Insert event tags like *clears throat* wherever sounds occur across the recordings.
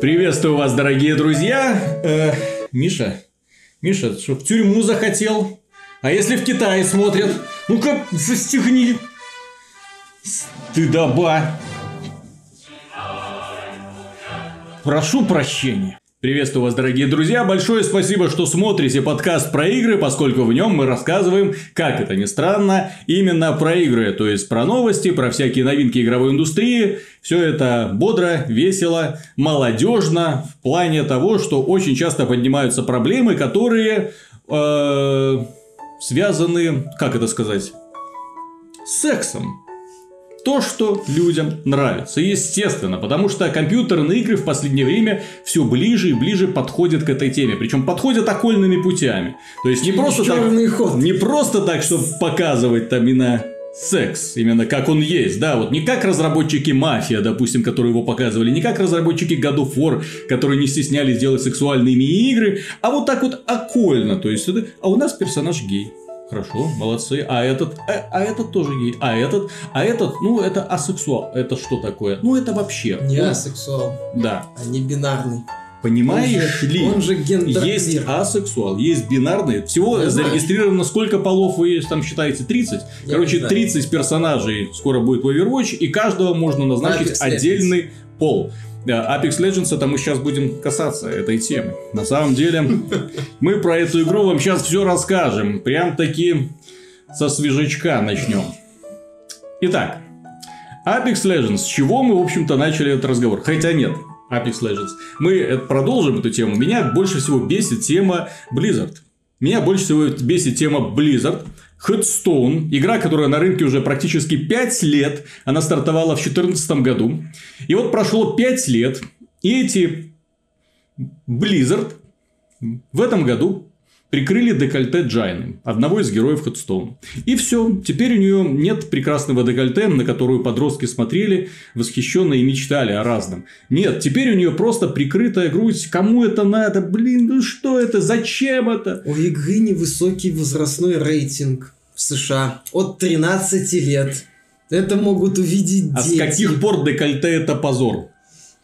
Приветствую вас, дорогие друзья. Э, Миша, Миша, что, в тюрьму захотел? А если в Китае смотрят? Ну-ка, застегни. Стыдоба. Прошу прощения. Приветствую вас, дорогие друзья. Большое спасибо, что смотрите подкаст про игры, поскольку в нем мы рассказываем, как это ни странно, именно про игры. То есть, про новости, про всякие новинки игровой индустрии. Все это бодро, весело, молодежно в плане того, что очень часто поднимаются проблемы, которые э, связаны, как это сказать, с сексом то, что людям нравится. Естественно, потому что компьютерные игры в последнее время все ближе и ближе подходят к этой теме. Причем подходят окольными путями. То есть не просто так, ход. не просто так, чтобы показывать там именно секс, именно как он есть, да, вот не как разработчики Мафия, допустим, которые его показывали, не как разработчики God of War, которые не стеснялись делать сексуальные мини-игры, а вот так вот окольно, то есть, а у нас персонаж гей. Хорошо, молодцы. А этот, а, а этот тоже гей. А этот, а этот, ну это асексуал. Это что такое? Ну это вообще. Не он... асексуал. Да. А не бинарный. Понимаешь он же, ли? Он же Есть асексуал, есть бинарный. Всего Я зарегистрировано знаю. сколько полов вы там считаете? 30? Я Короче, 30 персонажей скоро будет в Overwatch, и каждого можно назначить отдельный пол. Apex Legends, это мы сейчас будем касаться этой темы. На самом деле, мы про эту игру вам сейчас все расскажем. Прям таки со свежачка начнем. Итак, Apex Legends. С чего мы, в общем-то, начали этот разговор? Хотя нет, Apex Legends. Мы продолжим эту тему. Меня больше всего бесит тема Blizzard. Меня больше всего бесит тема Blizzard. Headstone, игра, которая на рынке уже практически 5 лет, она стартовала в 2014 году. И вот прошло 5 лет, и эти Blizzard в этом году прикрыли декольте Джайны, одного из героев Хедстоун. И все, теперь у нее нет прекрасного декольте, на которую подростки смотрели восхищенно и мечтали о разном. Нет, теперь у нее просто прикрытая грудь. Кому это надо? Блин, ну что это? Зачем это? У игры невысокий возрастной рейтинг в США от 13 лет. Это могут увидеть а дети. А с каких пор декольте это позор?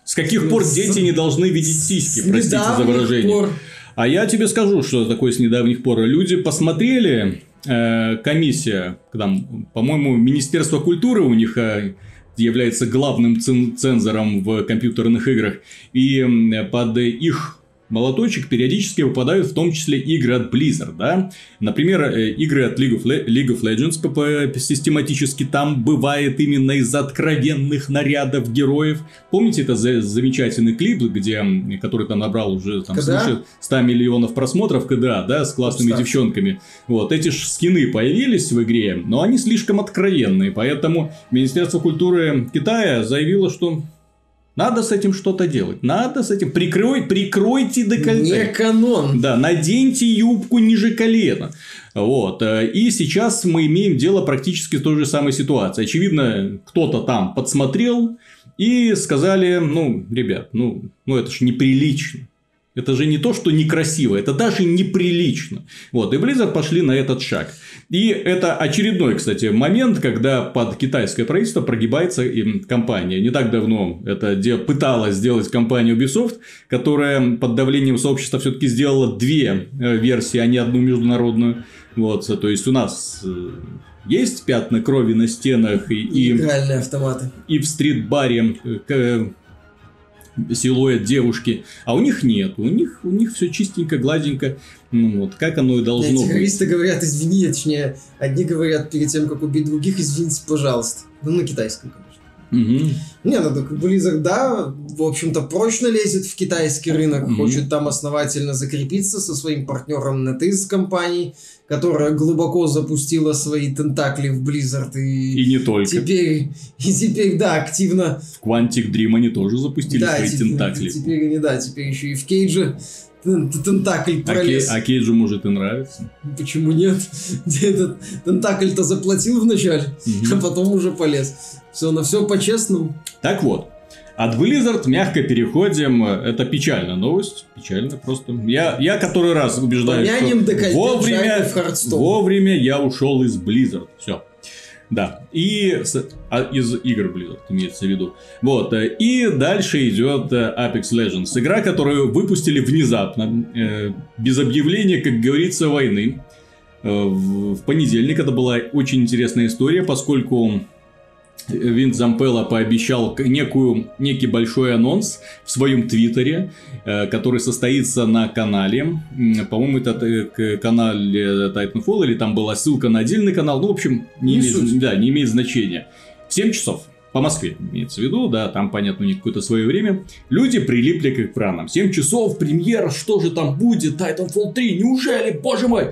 С каких пор дети не должны видеть сиськи, простите за выражение? Пор. А я тебе скажу, что такое с недавних пор. Люди посмотрели, э, комиссия, там, по-моему, Министерство культуры у них э, является главным цензором в компьютерных играх, и под их молоточек периодически выпадают в том числе игры от Blizzard, да? Например, э, игры от League of, Le- League of Legends систематически там бывает именно из откровенных нарядов героев. Помните это за- замечательный клип, где, который там набрал уже там, свыше 100 миллионов просмотров КДА, да, с классными Кстати. девчонками. Вот, эти ж скины появились в игре, но они слишком откровенные, поэтому Министерство культуры Китая заявило, что надо с этим что-то делать. Надо с этим. Прикрой, прикройте декольте. Не канон. Да, наденьте юбку ниже колена. Вот. И сейчас мы имеем дело практически с той же самой ситуацией. Очевидно, кто-то там подсмотрел и сказали, ну, ребят, ну, ну это ж неприлично. Это же не то, что некрасиво, это даже неприлично. Вот, и Blizzard пошли на этот шаг. И это очередной, кстати, момент, когда под китайское правительство прогибается компания. Не так давно это пыталась сделать компания Ubisoft, которая под давлением сообщества все-таки сделала две э, версии, а не одну международную. Вот, то есть у нас э, есть пятна крови на стенах и, и автоматы. И в стрит-баре э, силуэт девушки, а у них нет, у них, у них все чистенько, гладенько, ну вот, как оно и должно Эти быть. Террористы говорят, извини, точнее, одни говорят перед тем, как убить других, извините, пожалуйста. Ну, на китайском. Угу. Не, ну так Blizzard, да, в общем-то, прочно лезет в китайский рынок, угу. хочет там основательно закрепиться со своим партнером NetEase компанией, которая глубоко запустила свои тентакли в Blizzard и... И не только. Теперь, и теперь, да, активно... В Quantic Dream они тоже запустили да, свои теперь, тентакли. Теперь да, теперь еще и в Кейдже тентакль пролез. А, Кей, а Кейджу, может, и нравится. Почему нет? *laughs* Этот тентакль-то заплатил вначале, угу. а потом уже полез. Все, на все по-честному. Так вот, от Blizzard мягко переходим. Это печальная новость. Печально просто. Я, я который раз убеждаю, Помянем что вовремя, в вовремя я ушел из Blizzard. Все. Да, и с, а, из игр Blizzard имеется в виду. Вот, э, и дальше идет э, Apex Legends. Игра, которую выпустили внезапно, э, без объявления, как говорится, войны. Э, в, в понедельник это была очень интересная история, поскольку Винт Зампелла пообещал некую, некий большой анонс в своем твиттере, э, который состоится на канале. По-моему, это э, канале Titanfall, или там была ссылка на отдельный канал. Ну, в общем, не, не имеет, да, не имеет значения. В 7 часов по Москве имеется в виду, да, там, понятно, у них какое-то свое время. Люди прилипли к экранам. 7 часов, премьера, что же там будет? Titanfall 3, неужели, боже мой?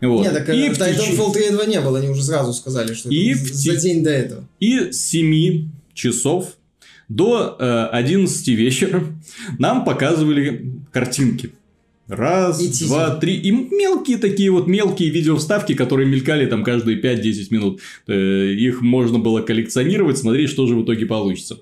Вот. Нет, так и в Titanfall 3 этого не было, они уже сразу сказали, что и это за день до этого. И с 7 часов до э, 11 вечера нам показывали картинки. Раз, и два, три. И мелкие такие вот мелкие видеовставки, которые мелькали там каждые 5-10 минут. Э, их можно было коллекционировать, смотреть, что же в итоге получится.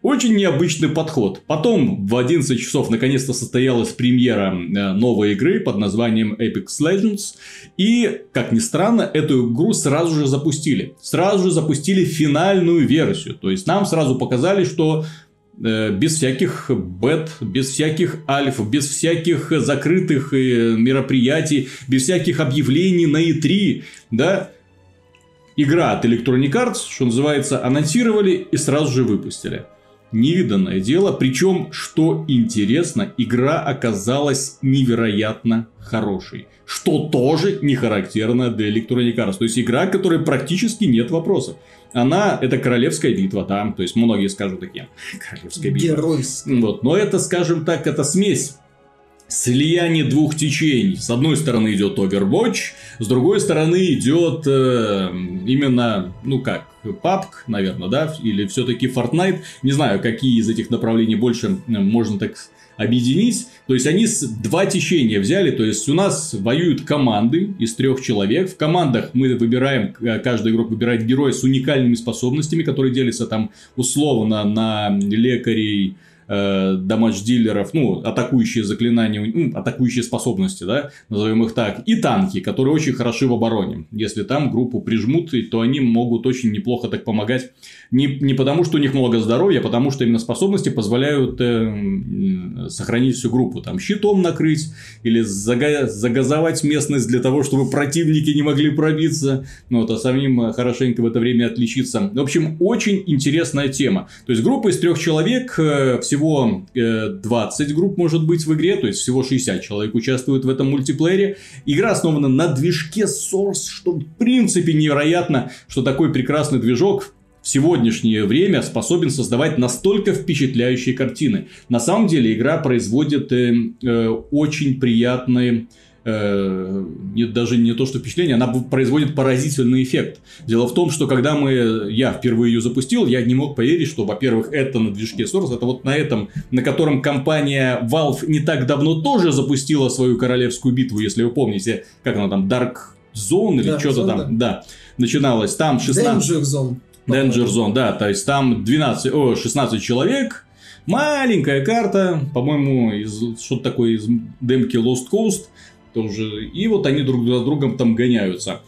Очень необычный подход. Потом в 11 часов наконец-то состоялась премьера э, новой игры под названием Apex Legends. И, как ни странно, эту игру сразу же запустили. Сразу же запустили финальную версию. То есть, нам сразу показали, что без всяких бет, без всяких альф, без всяких закрытых э, мероприятий, без всяких объявлений на E3, да, игра от Electronic Arts, что называется, анонсировали и сразу же выпустили. Невиданное дело, причем, что интересно, игра оказалась невероятно хорошей, что тоже не характерно для Electronic Arts. То есть игра, которой практически нет вопросов она, это королевская битва, да, то есть многие скажут такие, королевская битва. Геройская. Вот, но это, скажем так, это смесь слияние двух течений. С одной стороны идет Overwatch, с другой стороны идет э, именно, ну как, PUBG, наверное, да, или все-таки Fortnite. Не знаю, какие из этих направлений больше можно так объединить. То есть они два течения взяли. То есть у нас воюют команды из трех человек. В командах мы выбираем, э, каждая игрок выбирает героя с уникальными способностями, которые делятся там условно на лекарей, э, дамадж-дилеров, ну, атакующие заклинания, ну, атакующие способности, да, назовем их так, и танки, которые очень хороши в обороне. Если там группу прижмут, то они могут очень неплохо так помогать. Не, не потому, что у них много здоровья, а потому, что именно способности позволяют э, сохранить всю группу. Там щитом накрыть или зага загазовать местность для того, чтобы противники не могли пробиться. Ну, вот, а самим хорошенько в это время отличиться. В общем, очень интересная тема. То есть, группа из трех человек, э, всего всего 20 э, групп может быть в игре, то есть всего 60 человек участвуют в этом мультиплеере. Игра основана на движке Source, что в принципе невероятно, что такой прекрасный движок в сегодняшнее время способен создавать настолько впечатляющие картины. На самом деле игра производит э, э, очень приятные э, даже не то, что впечатление, она производит поразительный эффект. Дело в том, что когда мы, я впервые ее запустил, я не мог поверить, что, во-первых, это на движке Source, это вот на этом, на котором компания Valve не так давно тоже запустила свою королевскую битву, если вы помните, как она там, Dark Zone или что-то там, да. да, начиналось. Там 16... Danger Zone. Danger Zone, да, то есть там 12, о, 16 человек, маленькая карта, по-моему, из, что-то такое из демки Lost Coast, тоже. И вот они друг за другом там гоняются.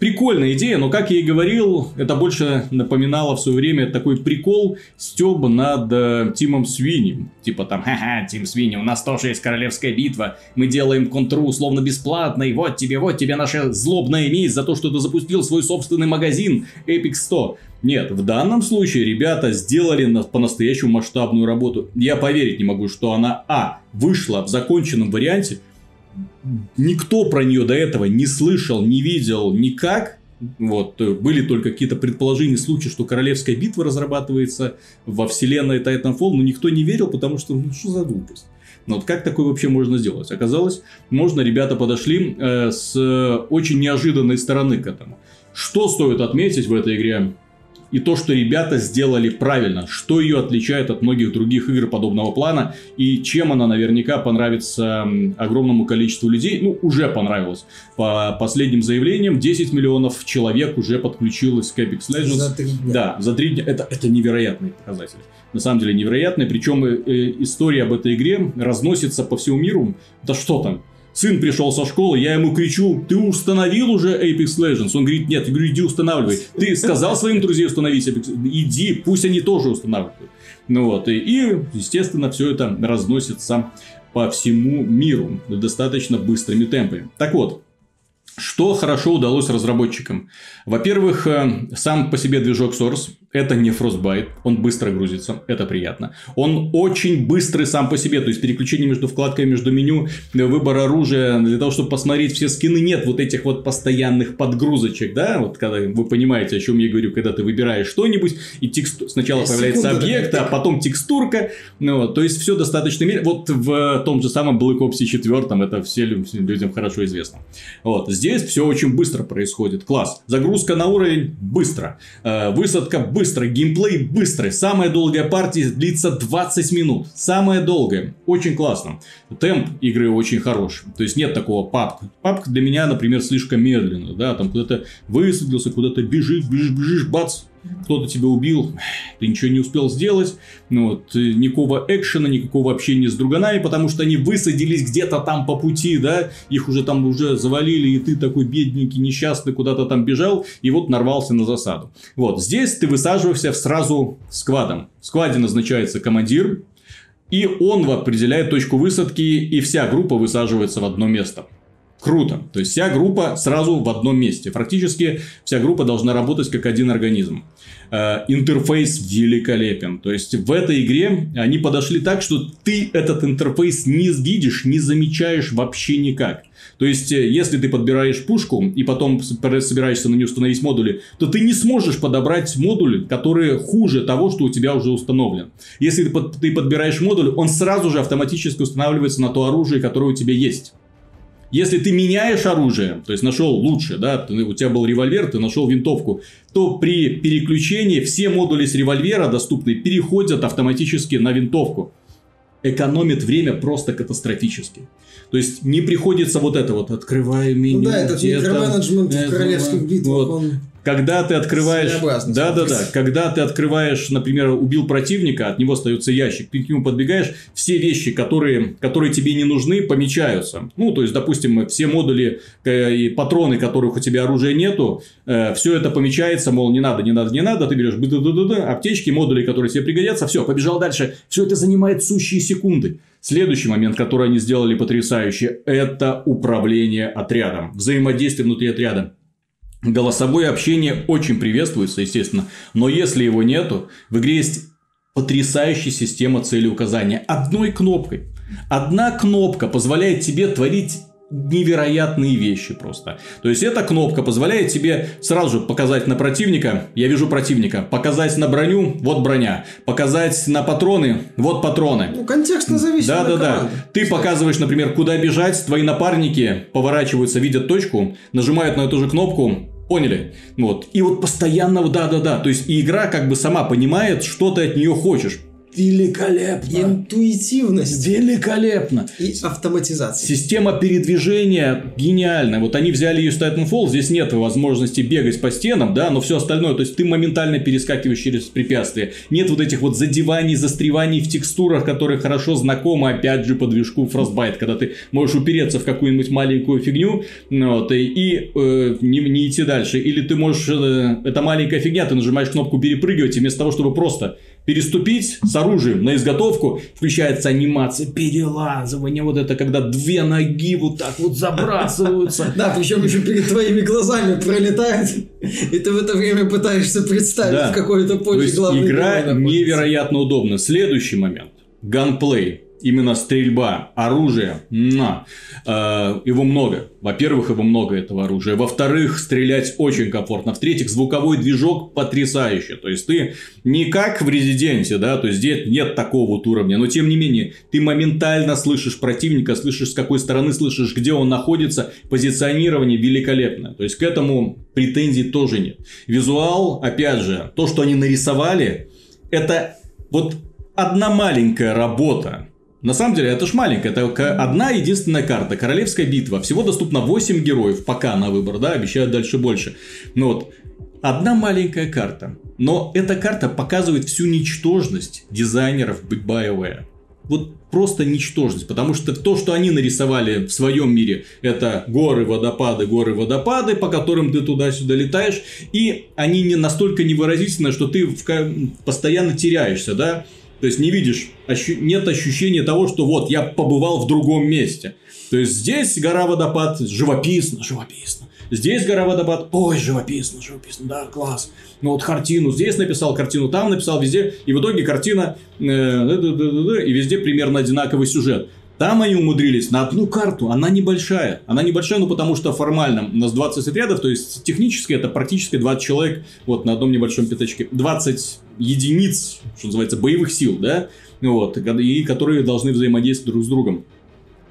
Прикольная идея, но, как я и говорил, это больше напоминало в свое время такой прикол Стёба над э, Тимом Свини. Типа там, ха-ха, Тим Свини, у нас тоже есть королевская битва, мы делаем контру условно бесплатно, и вот тебе, вот тебе наша злобная месть за то, что ты запустил свой собственный магазин Epic 100. Нет, в данном случае ребята сделали на, по-настоящему масштабную работу. Я поверить не могу, что она, а, вышла в законченном варианте, никто про нее до этого не слышал, не видел никак. Вот, э, были только какие-то предположения, случаи, что королевская битва разрабатывается во вселенной Titanfall, но никто не верил, потому что, ну, что за глупость. Но вот как такое вообще можно сделать? Оказалось, можно, ребята подошли э, с очень неожиданной стороны к этому. Что стоит отметить в этой игре? И то, что ребята сделали правильно, что ее отличает от многих других игр подобного плана, и чем она наверняка понравится огромному количеству людей, ну, уже понравилась. По последним заявлениям, 10 миллионов человек уже подключилось к Apex Legends. За три дня. Да, за три дня. Это, это невероятный показатель. На самом деле невероятный, причем э, история об этой игре разносится по всему миру. Да что там, Сын пришел со школы, я ему кричу, ты установил уже Apex Legends? Он говорит, нет, я говорю, иди устанавливай. Ты сказал своим друзьям установить Apex Иди, пусть они тоже устанавливают. Ну вот, и, и естественно, все это разносится по всему миру достаточно быстрыми темпами. Так вот, что хорошо удалось разработчикам? Во-первых, э, сам по себе движок Source это не Frostbite, он быстро грузится, это приятно. Он очень быстрый сам по себе, то есть переключение между вкладками, между меню, выбор оружия, для того, чтобы посмотреть все скины, нет вот этих вот постоянных подгрузочек, да, вот когда вы понимаете, о чем я говорю, когда ты выбираешь что-нибудь, и тексту... сначала появляется Секунда, объект, а потом текстурка, ну, то есть все достаточно Вот в том же самом Black Ops 4 это все людям хорошо известно. Вот, здесь все очень быстро происходит, класс. Загрузка на уровень быстро, э, высадка быстро, быстро, геймплей быстрый. Самая долгая партия длится 20 минут. Самая долгая. Очень классно. Темп игры очень хороший. То есть нет такого папка. Папка для меня, например, слишком медленно. Да, там куда-то высадился, куда-то бежишь, бежишь, бежишь, бац, кто-то тебя убил, ты ничего не успел сделать, ну, вот, никакого экшена, никакого общения с друганами, потому что они высадились где-то там по пути, да, их уже там уже завалили, и ты такой бедненький, несчастный, куда-то там бежал, и вот нарвался на засаду. Вот, здесь ты высаживаешься сразу сквадом. В скваде назначается командир, и он определяет точку высадки, и вся группа высаживается в одно место. Круто. То есть вся группа сразу в одном месте. Практически вся группа должна работать как один организм. Э, интерфейс великолепен. То есть в этой игре они подошли так, что ты этот интерфейс не видишь, не замечаешь вообще никак. То есть, э, если ты подбираешь пушку и потом собираешься на нее установить модули, то ты не сможешь подобрать модуль, который хуже того, что у тебя уже установлен. Если ты подбираешь модуль, он сразу же автоматически устанавливается на то оружие, которое у тебя есть. Если ты меняешь оружие, то есть нашел лучше, да, ты, у тебя был револьвер, ты нашел винтовку, то при переключении все модули с револьвера доступные переходят автоматически на винтовку. Экономит время просто катастрофически. То есть не приходится вот это вот открываю меню. Ну да, этот микроменеджмент в королевских битвах. Вот. Он... Когда ты открываешь... Да, да, да. Когда ты открываешь, например, убил противника, от него остается ящик, ты к нему подбегаешь, все вещи, которые, которые тебе не нужны, помечаются. Ну, то есть, допустим, все модули э, и патроны, которых у тебя оружия нету, э, все это помечается, мол, не надо, не надо, не надо, ты берешь аптечки, модули, которые тебе пригодятся, все, побежал дальше. Все это занимает сущие секунды. Следующий момент, который они сделали потрясающе, это управление отрядом, взаимодействие внутри отряда. Голосовое общение очень приветствуется, естественно, но если его нету, в игре есть потрясающая система целеуказания одной кнопкой. Одна кнопка позволяет тебе творить невероятные вещи просто. То есть, эта кнопка позволяет тебе сразу же показать на противника, я вижу противника, показать на броню, вот броня, показать на патроны, вот патроны. Ну, контекстно зависит. Да, да, да. Ты показываешь, например, куда бежать, твои напарники поворачиваются, видят точку, нажимают на эту же кнопку, Поняли? Вот. И вот постоянно, да-да-да. То есть, и игра как бы сама понимает, что ты от нее хочешь. Великолепно. Интуитивность. Великолепно. И автоматизация. Система передвижения гениальная. Вот они взяли ее Titanfall, здесь нет возможности бегать по стенам, да, но все остальное, то есть ты моментально перескакиваешь через препятствия. Нет вот этих вот задеваний, застреваний в текстурах, которые хорошо знакомы, опять же, по движку Frostbite, когда ты можешь упереться в какую-нибудь маленькую фигню вот, и, и э, не, не идти дальше. Или ты можешь, э, это маленькая фигня, ты нажимаешь кнопку перепрыгивать, и вместо того, чтобы просто переступить с оружием на изготовку, включается анимация перелазывания, вот это, когда две ноги вот так вот забрасываются. *laughs* Да, причем еще перед твоими глазами пролетает, и ты в это время пытаешься представить какое-то поле главной Игра невероятно удобна. Следующий момент. Ганплей именно стрельба, оружие, на, э, его много. Во-первых, его много этого оружия. Во-вторых, стрелять очень комфортно. В-третьих, звуковой движок потрясающий. То есть ты не как в Резиденте, да, то есть здесь нет такого вот уровня, но тем не менее ты моментально слышишь противника, слышишь с какой стороны, слышишь, где он находится. Позиционирование великолепное. То есть к этому претензий тоже нет. Визуал, опять же, то, что они нарисовали, это вот одна маленькая работа на самом деле, это ж маленькая, это одна единственная карта, Королевская битва. Всего доступно 8 героев, пока на выбор, да, обещают дальше больше. Ну вот, одна маленькая карта. Но эта карта показывает всю ничтожность дизайнеров BioWare. вот просто ничтожность, потому что то, что они нарисовали в своем мире, это горы, водопады, горы, водопады, по которым ты туда-сюда летаешь, и они не настолько невыразительны, что ты в, постоянно теряешься, да, то есть не видишь, ощу, нет ощущения того, что вот я побывал в другом месте. То есть здесь гора водопад живописно, живописно. Здесь гора водопад, ой, живописно, живописно, да, класс. Ну вот картину, здесь написал картину, там написал, везде. И в итоге картина, э, и везде примерно одинаковый сюжет. Там они умудрились на одну карту, она небольшая. Она небольшая, ну потому что формально у нас 20 отрядов, то есть технически это практически 20 человек вот на одном небольшом пятачке. 20 единиц, что называется, боевых сил, да, вот, и которые должны взаимодействовать друг с другом.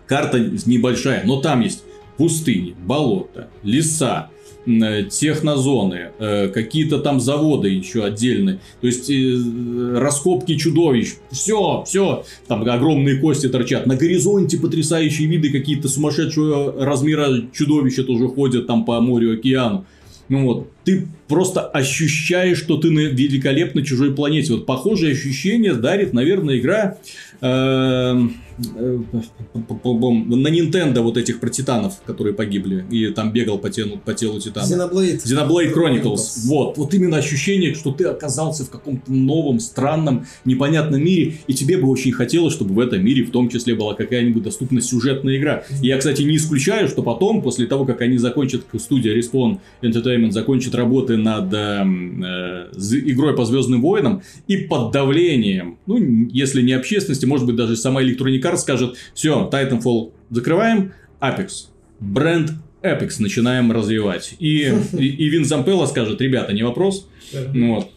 Карта небольшая, но там есть пустыни, болота, леса, э, технозоны, э, какие-то там заводы еще отдельные, то есть э, раскопки чудовищ, все, все, там огромные кости торчат, на горизонте потрясающие виды, какие-то сумасшедшего размера чудовища тоже ходят там по морю, океану. Ну вот, ты просто ощущаешь, что ты на великолепно чужой планете. Вот похожее ощущение дарит, наверное, игра эм, э, на Nintendo вот этих про титанов, которые погибли, и там бегал по телу, по телу титана. Xenoblade. Xenoblade Chronicles. Вот, вот именно ощущение, что ты оказался в каком-то новом, странном, непонятном мире, и тебе бы очень хотелось, чтобы в этом мире в том числе была какая-нибудь доступна сюжетная игра. И я, кстати, не исключаю, что потом, после того, как они закончат, студия Respawn Entertainment закончит работы над э, э, игрой по Звездным войнам, и под давлением, ну, если не общественности, может быть, даже сама Electronic Arts скажет, все, Titanfall закрываем, Apex, бренд Apex начинаем развивать. И, и, и Вин Зампелло скажет, ребята, не вопрос. Вот.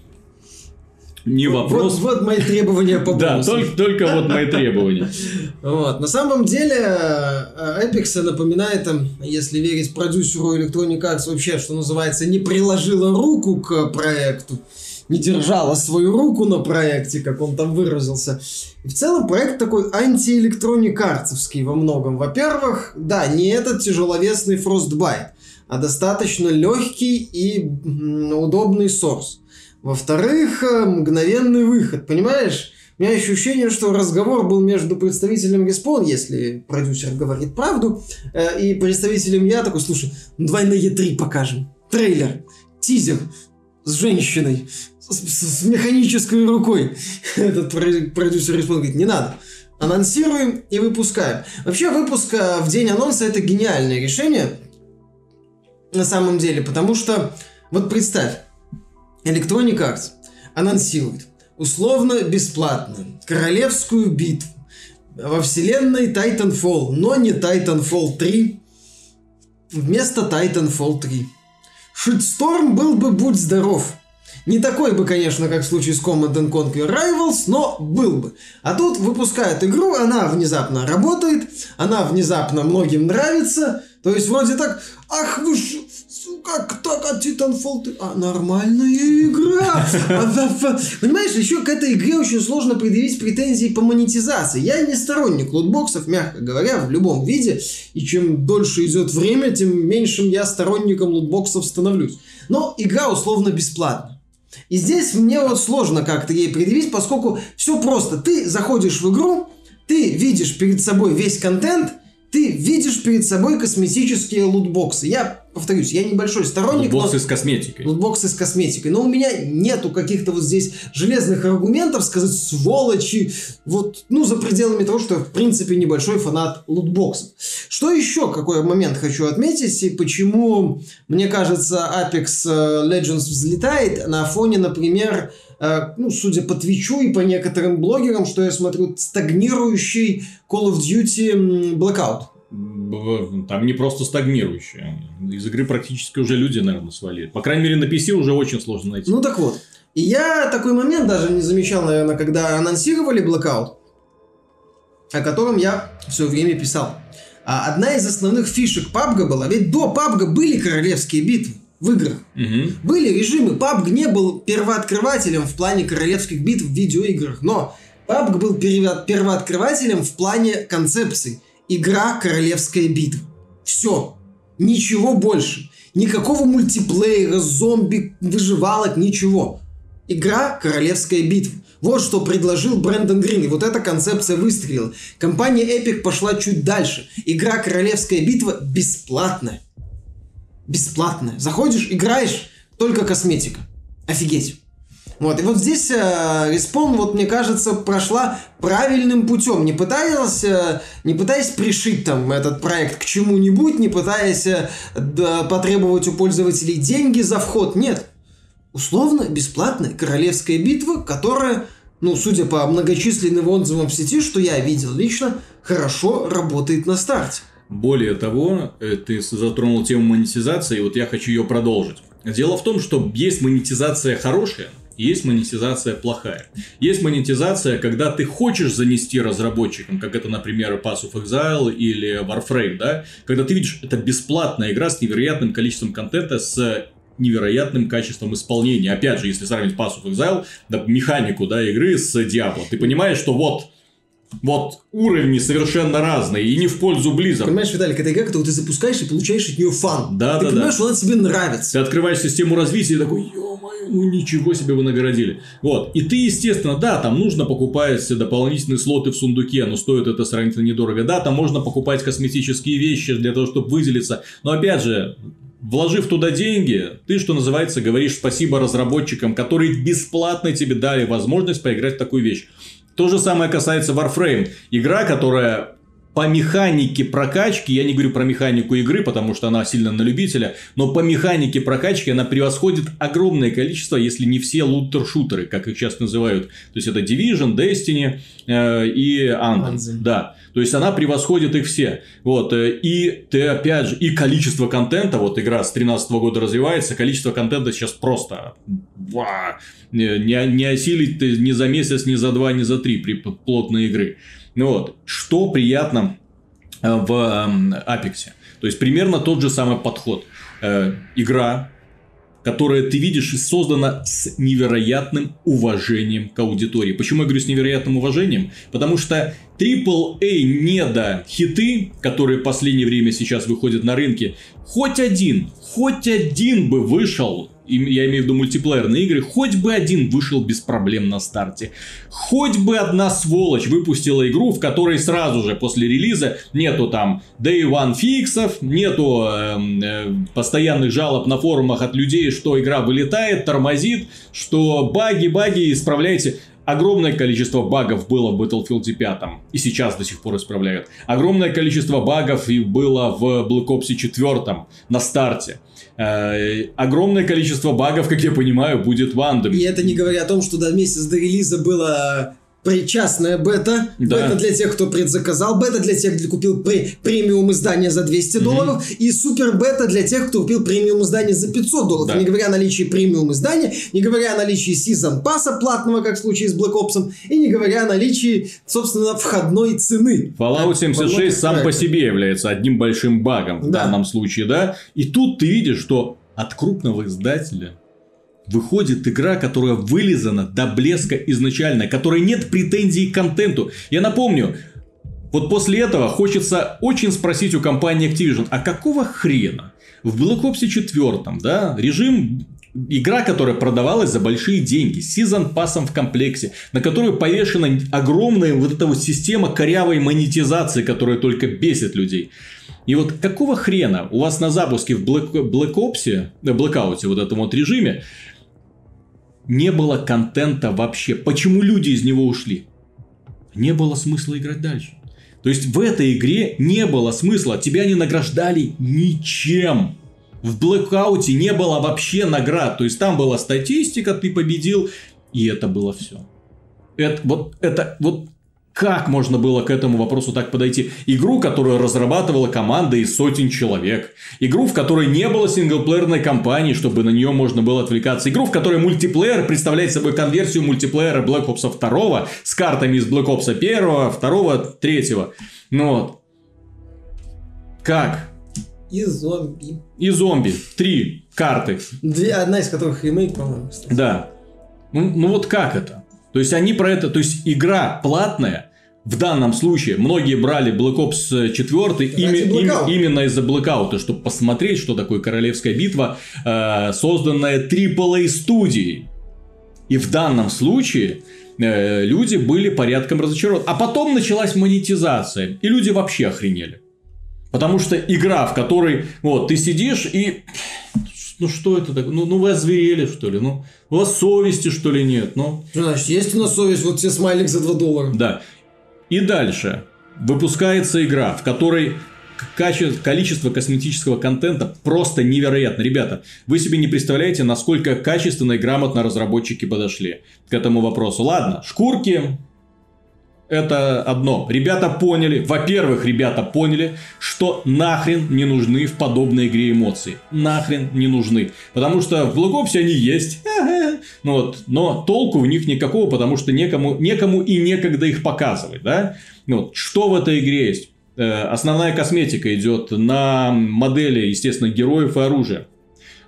Не вопрос. Вот, вот мои требования по Да, только, только вот мои требования. Вот. На самом деле, э, Epic напоминает, если верить продюсеру Electronic Arts, вообще, что называется, не приложила руку к проекту, не держала свою руку на проекте, как он там выразился. И в целом проект такой антиэлектроник артовский во многом. Во-первых, да, не этот тяжеловесный Frostbite, а достаточно легкий и удобный сорс. Во-вторых, э, мгновенный выход, понимаешь? У меня ощущение, что разговор был между представителем Respawn, если продюсер говорит правду, э, и представителем я такой, слушай, ну давай на E3 покажем. Трейлер, тизер с женщиной, с, с, механической рукой. *laughs* Этот продюсер Respawn говорит, не надо. Анонсируем и выпускаем. Вообще выпуск э, в день анонса это гениальное решение на самом деле, потому что вот представь, Electronic Arts анонсирует условно бесплатно королевскую битву во вселенной Titanfall, но не Titanfall 3, вместо Titanfall 3. Шитсторм был бы будь здоров. Не такой бы, конечно, как в случае с Command Conquer Rivals, но был бы. А тут выпускают игру, она внезапно работает, она внезапно многим нравится. То есть вроде так, ах вы ж, как так, а Titanfall, ты... а нормальная игра. А, Понимаешь, еще к этой игре очень сложно предъявить претензии по монетизации. Я не сторонник лутбоксов, мягко говоря, в любом виде. И чем дольше идет время, тем меньшим я сторонником лутбоксов становлюсь. Но игра условно бесплатна. И здесь мне вот сложно как-то ей предъявить, поскольку все просто. Ты заходишь в игру, ты видишь перед собой весь контент, ты видишь перед собой косметические лутбоксы. Я повторюсь, я небольшой сторонник. Лутбоксы но... с косметикой. Лутбоксы с косметикой. Но у меня нету каких-то вот здесь железных аргументов сказать сволочи. Вот, ну, за пределами того, что я, в принципе, небольшой фанат лутбоксов. Что еще, какой момент хочу отметить, и почему, мне кажется, Apex э, Legends взлетает на фоне, например, ну, судя по Твичу и по некоторым блогерам, что я смотрю, стагнирующий Call of Duty Blackout там не просто стагнирующие. Из игры практически уже люди, наверное, свалили. По крайней мере, на PC уже очень сложно найти. Ну так вот. И я такой момент даже не замечал, наверное, когда анонсировали Blackout, о котором я все время писал. А одна из основных фишек PUBG была, ведь до PUBG были королевские битвы в играх. Угу. Были режимы. PUBG не был первооткрывателем в плане королевских битв в видеоиграх, но PUBG был первооткрывателем в плане концепций игра Королевская битва. Все. Ничего больше. Никакого мультиплеера, зомби, выживалок, ничего. Игра «Королевская битва». Вот что предложил Брэндон Грин, и вот эта концепция выстрелила. Компания Epic пошла чуть дальше. Игра «Королевская битва» бесплатная. Бесплатная. Заходишь, играешь, только косметика. Офигеть. Вот, и вот здесь э, Respawn, вот мне кажется, прошла правильным путем, не пытаясь, э, не пытаясь пришить там этот проект к чему-нибудь, не пытаясь э, потребовать у пользователей деньги за вход, нет. Условно бесплатная королевская битва, которая, ну, судя по многочисленным отзывам в сети, что я видел лично, хорошо работает на старте. Более того, э, ты затронул тему монетизации, и вот я хочу ее продолжить. Дело в том, что есть монетизация хорошая, есть монетизация плохая. Есть монетизация, когда ты хочешь занести разработчикам, как это, например, Pass of Exile или Warframe, да, когда ты видишь, это бесплатная игра с невероятным количеством контента, с невероятным качеством исполнения. Опять же, если сравнить Pass of Exile, да, механику да, игры с Diablo, ты понимаешь, что вот вот уровни совершенно разные, и не в пользу Blizzard. Понимаешь, Виталик, это игра, которую ты запускаешь и получаешь от нее фан. Да, ты да, понимаешь, да. она тебе нравится. Ты открываешь систему развития и такой, ё-моё, ну ничего себе вы наградили. Вот. И ты, естественно, да, там нужно покупать дополнительные слоты в сундуке, но стоит это сравнительно недорого. Да, там можно покупать косметические вещи для того, чтобы выделиться. Но опять же, Вложив туда деньги, ты, что называется, говоришь спасибо разработчикам, которые бесплатно тебе дали возможность поиграть в такую вещь. То же самое касается Warframe. Игра, которая по механике прокачки, я не говорю про механику игры, потому что она сильно на любителя, но по механике прокачки она превосходит огромное количество, если не все лутер-шутеры, как их сейчас называют. То есть это Division, Destiny э, и Anthem. Да. То есть она превосходит их все. Вот. э, И ты опять же, и количество контента, вот игра с 13 года развивается, количество контента сейчас просто ва, не, не, осилить ты ни за месяц, ни за два, ни за три при плотной игры. Ну вот, что приятно э, в эм, Apex. То есть примерно тот же самый подход. Э, Игра, которая ты видишь создана с невероятным уважением к аудитории. Почему я говорю с невероятным уважением? Потому что AAA недо хиты, которые в последнее время сейчас выходят на рынке, хоть один, хоть один бы вышел, я имею в виду мультиплеерные игры, хоть бы один вышел без проблем на старте. Хоть бы одна сволочь выпустила игру, в которой сразу же после релиза нету там Day One фиксов, нету эм, э, постоянных жалоб на форумах от людей, что игра вылетает, тормозит, что баги, баги, исправляйте. Огромное количество багов было в Battlefield 5, и сейчас до сих пор исправляют. Огромное количество багов и было в Black Ops 4 на старте. Э, огромное количество багов, как я понимаю, будет в Anthem. И это не говоря о том, что до месяца до релиза было причастная бета. Да. Бета для тех, кто предзаказал. Бета для тех, кто купил пре- премиум издание за 200 долларов. И супер бета для тех, кто купил премиум издание за 500 долларов. Да. Не говоря о наличии премиум издания, не говоря о наличии сезон пасса платного, как в случае с Black Ops, и не говоря о наличии, собственно, входной цены. Fallout Как во 76 многих сам по себе является одним большим багом в Да. данном случае, да? И тут ты видишь, что от крупного издателя выходит игра, которая вылизана до блеска изначально, которой нет претензий к контенту. Я напомню, вот после этого хочется очень спросить у компании Activision, а какого хрена в Black Ops 4, да, режим Игра, которая продавалась за большие деньги, с сезон пассом в комплекте, на которую повешена огромная вот эта вот система корявой монетизации, которая только бесит людей. И вот какого хрена у вас на запуске в Black, Black Ops, э, Blackout, вот этом вот режиме, не было контента вообще? Почему люди из него ушли? Не было смысла играть дальше. То есть в этой игре не было смысла, тебя не награждали ничем. В Blackout не было вообще наград. То есть там была статистика, ты победил, и это было все. Это, вот, это, вот как можно было к этому вопросу так подойти? Игру, которую разрабатывала команда из сотен человек. Игру, в которой не было синглплеерной кампании, чтобы на нее можно было отвлекаться. Игру, в которой мультиплеер представляет собой конверсию мультиплеера Black Ops 2 с картами из Black Ops 1, 2, 3. Ну вот. Как? И зомби. И зомби. Три карты. Две, одна из которых ремейк, по-моему. Да. Ну, ну вот как это? То есть они про это, то есть игра платная, в данном случае многие брали Black Ops 4 ими- им- Blackout. именно из-за блокаута, чтобы посмотреть, что такое Королевская битва, э, созданная AAA студией. И в данном случае э, люди были порядком разочарованы. А потом началась монетизация, и люди вообще охренели. Потому что игра, в которой вот ты сидишь и ну что это такое? Ну, ну вы озверели, что ли? Ну, у вас совести, что ли, нет? Ну, Что значит, есть у нас совесть, вот тебе смайлик за 2 доллара. да. И дальше выпускается игра, в которой каче- количество косметического контента просто невероятно. Ребята, вы себе не представляете, насколько качественно и грамотно разработчики подошли к этому вопросу. Ладно, шкурки, это одно. Ребята поняли, во-первых, ребята поняли, что нахрен не нужны в подобной игре эмоции. Нахрен не нужны. Потому что в Black они есть. Ну вот, но толку в них никакого, потому что некому, некому и некогда их показывать. Да? Ну вот, что в этой игре есть? Э, Основная косметика идет на модели, естественно, героев и оружия.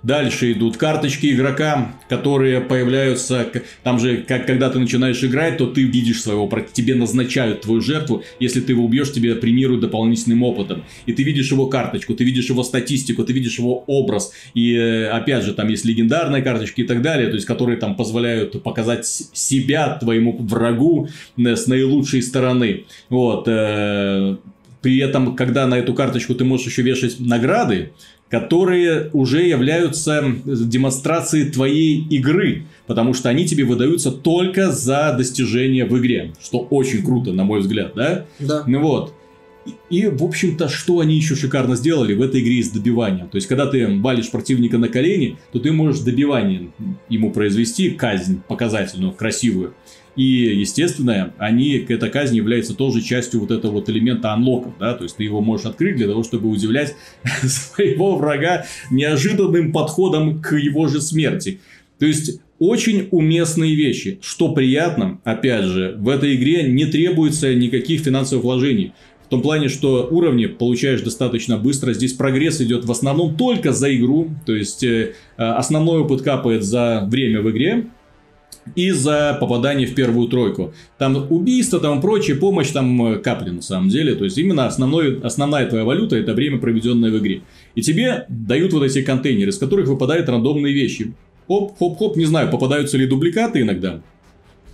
Дальше идут карточки игрока, которые появляются. Там же, как, когда ты начинаешь играть, то ты видишь своего. Тебе назначают твою жертву. Если ты его убьешь, тебе премируют дополнительным опытом. И ты видишь его карточку, ты видишь его статистику, ты видишь его образ. И э, опять же, там есть легендарные карточки и так далее, то есть которые там позволяют показать себя твоему врагу э, с наилучшей стороны. Вот. э, При этом, когда на эту карточку ты можешь еще вешать награды, которые уже являются демонстрацией твоей игры, потому что они тебе выдаются только за достижения в игре, что очень круто, на мой взгляд, да? Да. Ну вот. И, в общем-то, что они еще шикарно сделали, в этой игре есть добивание. То есть, когда ты балишь противника на колени, то ты можешь добивание ему произвести, казнь показательную, красивую. И, естественно, они, эта казнь является тоже частью вот этого вот элемента анлоков, да, то есть ты его можешь открыть для того, чтобы удивлять *laughs* своего врага неожиданным подходом к его же смерти. То есть очень уместные вещи. Что приятно, опять же, в этой игре не требуется никаких финансовых вложений. В том плане, что уровни получаешь достаточно быстро. Здесь прогресс идет в основном только за игру. То есть э, основной опыт капает за время в игре и за попадание в первую тройку. Там убийство, там прочее, помощь там э, капли на самом деле. То есть именно основной, основная твоя валюта это время, проведенное в игре. И тебе дают вот эти контейнеры, из которых выпадают рандомные вещи. Хоп, хоп, хоп, не знаю, попадаются ли дубликаты иногда.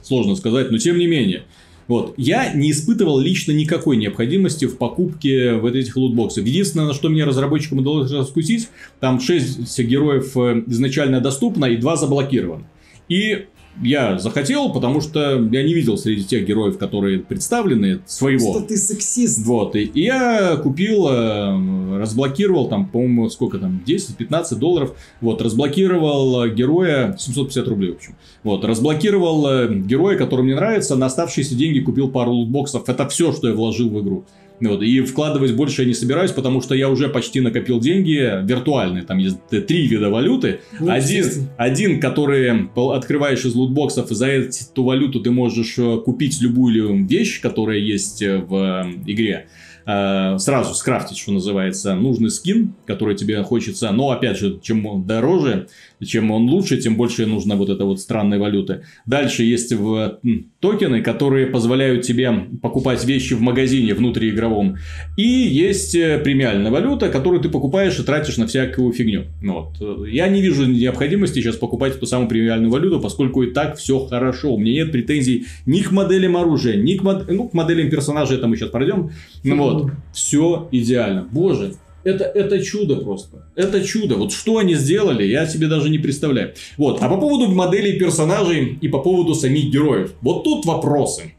Сложно сказать, но тем не менее. Вот. Я не испытывал лично никакой необходимости в покупке вот этих лутбоксов. Единственное, на что мне разработчикам удалось раскусить, там 6 героев э, изначально доступно и 2 заблокированы. И я захотел, потому что я не видел среди тех героев, которые представлены, своего. Что ты сексист. Вот, и и я купил, э, разблокировал там, по-моему, сколько там, 10-15 долларов, вот, разблокировал э, героя, 750 рублей, в общем, вот, разблокировал э, героя, который мне нравится, на оставшиеся деньги купил пару лутбоксов, это все, что я вложил в игру. Вот, и вкладывать больше я не собираюсь, потому что я уже почти накопил деньги виртуальные. Там есть три вида валюты. Ну, один, один, который открываешь из лутбоксов, и за эту валюту ты можешь э, купить любую вещь, которая есть э, в э, игре. Сразу скрафтить, что называется, нужный скин, который тебе хочется. Но, опять же, чем он дороже, чем он лучше, тем больше нужно вот эта вот странной валюты. Дальше есть в, токены, которые позволяют тебе покупать вещи в магазине внутриигровом. И есть э, премиальная валюта, которую ты покупаешь и тратишь на всякую фигню. Ну Вот. Э, Я не вижу необходимости сейчас покупать эту самую премиальную валюту, поскольку и так все хорошо. У меня нет претензий ни к моделям оружия, ни к, мод- ну, к моделям персонажей, это мы сейчас пройдем. Ну вот. Все идеально. Боже, это, это чудо просто. Это чудо. Вот что они сделали, я себе даже не представляю. Вот. А по поводу моделей персонажей и по поводу самих героев. Вот тут вопросы.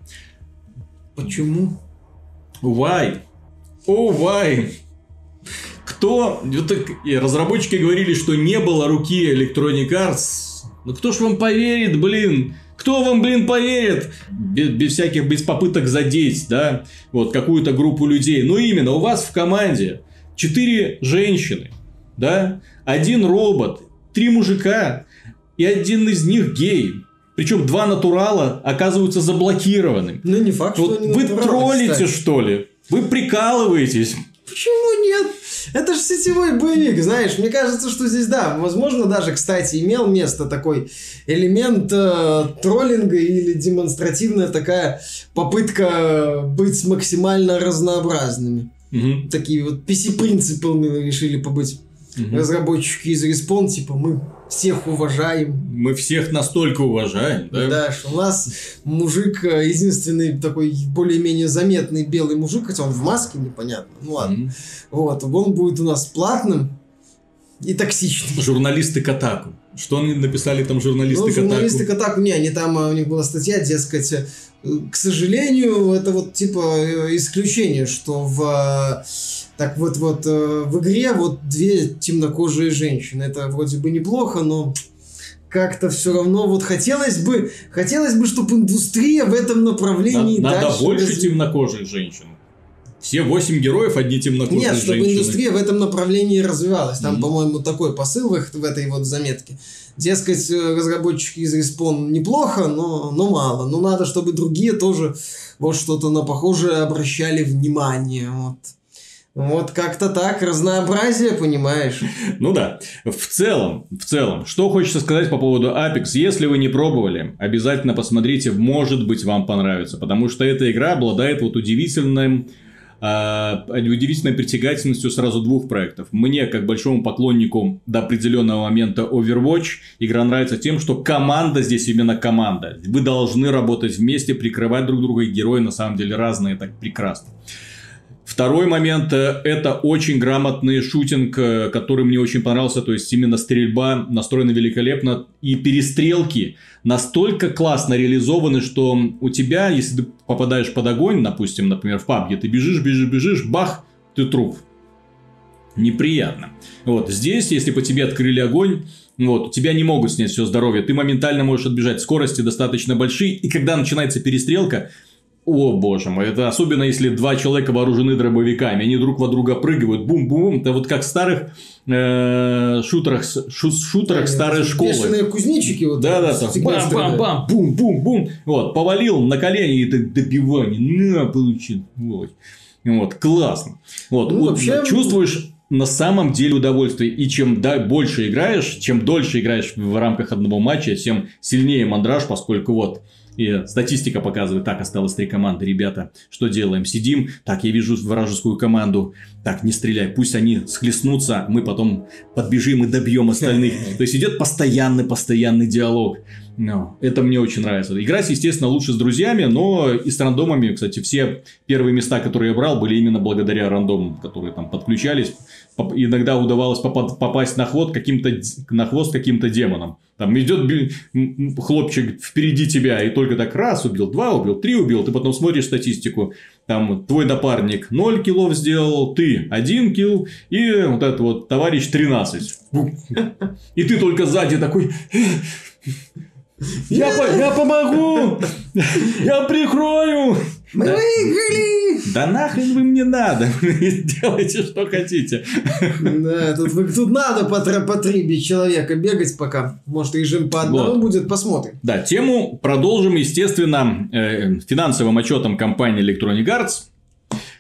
Почему? Why? О, why? Кто... вот так, разработчики говорили, что не было руки Electronic Arts. Ну кто ж вам поверит, блин? Кто вам, блин, поверит? Без, без всяких, без попыток задеть, да? Вот, какую-то группу людей. Ну, именно, у вас в команде четыре женщины, да? Один робот, три мужика, и один из них гей. Причем два натурала оказываются заблокированными. Ну, не факт, что Вот они вы троллите, кстати. что ли? Вы прикалываетесь. Почему нет? Это же сетевой боевик, знаешь. Мне кажется, что здесь, да, возможно, даже, кстати, имел место такой элемент э, троллинга или демонстративная такая попытка быть максимально разнообразными. Мгм. Такие вот PC-принципами решили побыть. угу. разработчики из Respawn, типа, мы всех уважаем. Мы всех настолько уважаем, да? Да, что у нас мужик, э, единственный такой более-менее заметный белый мужик, хотя он в маске, непонятно, ну ладно. Mm-hmm. Вот, он будет у нас платным и токсичным. Журналисты Катаку. Что они написали там журналисты ну, Катаку? Журналисты Катаку, не, они там, э, у них была статья, дескать, э, к сожалению, это вот типа исключение, что в так вот, вот э, в игре вот две темнокожие женщины. Это вроде бы неплохо, но как-то все равно вот хотелось бы, хотелось бы, чтобы индустрия в этом направлении Надо, дальше... Надо больше раз... темнокожих женщин. Все восемь героев одни темнокожие Нет, чтобы женщины. индустрия в этом направлении развивалась. Там, mm-hmm. по-моему, такой посыл в, в этой вот заметке. Дескать, э, разработчики из Respawn неплохо, но, но мало. Но надо, чтобы другие тоже вот что-то на похожее обращали внимание. Вот. Вот как-то так, разнообразие, понимаешь? Ну да. В целом, в целом, что хочется сказать по поводу Apex. Если вы не пробовали, обязательно посмотрите, может быть, вам понравится. Потому что эта игра обладает вот удивительным удивительной притягательностью сразу двух проектов. Мне, как большому поклоннику до определенного момента Overwatch, игра нравится тем, что команда здесь именно команда. Вы должны работать вместе, прикрывать друг друга, и герои на самом деле разные, так прекрасно. Второй момент э, – это очень грамотный шутинг, э, который мне очень понравился. То есть, именно стрельба настроена великолепно. И перестрелки настолько классно реализованы, что у тебя, если ты попадаешь под огонь, допустим, например, в пабге, ты бежишь, бежишь, бежишь, бах, ты труп. Неприятно. Вот здесь, если по тебе открыли огонь, вот, тебя не могут снять все здоровье, ты моментально можешь отбежать, скорости достаточно большие, и когда начинается перестрелка, о боже мой, это особенно если два человека вооружены дробовиками, они друг во друга прыгают, бум-бум, это вот как в старых э, шутерах, шу, шутерах да, старой школы. Бешеные кузнечики вот. Да, да, так, бам-бам-бам, бум-бум-бум, вот, повалил на колени и так добивание, на, получил, вот. Вот, классно. Вот, ну, вот вообще... чувствуешь на самом деле удовольствие. И чем да, больше играешь, чем дольше играешь в рамках одного матча, тем сильнее мандраж, поскольку вот и статистика показывает, так, осталось три команды, ребята, что делаем? Сидим, так, я вижу вражескую команду, так, не стреляй, пусть они схлестнутся, мы потом подбежим и добьем остальных. *laughs* То есть, идет постоянный, постоянный диалог. No. Это мне очень нравится. Играть, естественно, лучше с друзьями, но и с рандомами. Кстати, все первые места, которые я брал, были именно благодаря рандомам, которые там подключались. Иногда удавалось попасть на хвост каким-то на хвост каким-то демоном. Там идет хлопчик впереди тебя и только так раз убил, два убил, три убил. Ты потом смотришь статистику. Там твой напарник 0 киллов сделал, ты 1 килл и вот этот вот товарищ 13. *laughs* И ты только сзади такой... Я, по, я помогу! Я прикрою! Мы да. выиграли! Да нахрен вы мне надо! *laughs* Делайте, что хотите. Да, тут, тут надо по, по три человека бегать пока. Может, режим по одному вот. будет, посмотрим. Да, тему продолжим, естественно, э, финансовым отчетом компании Electronic Arts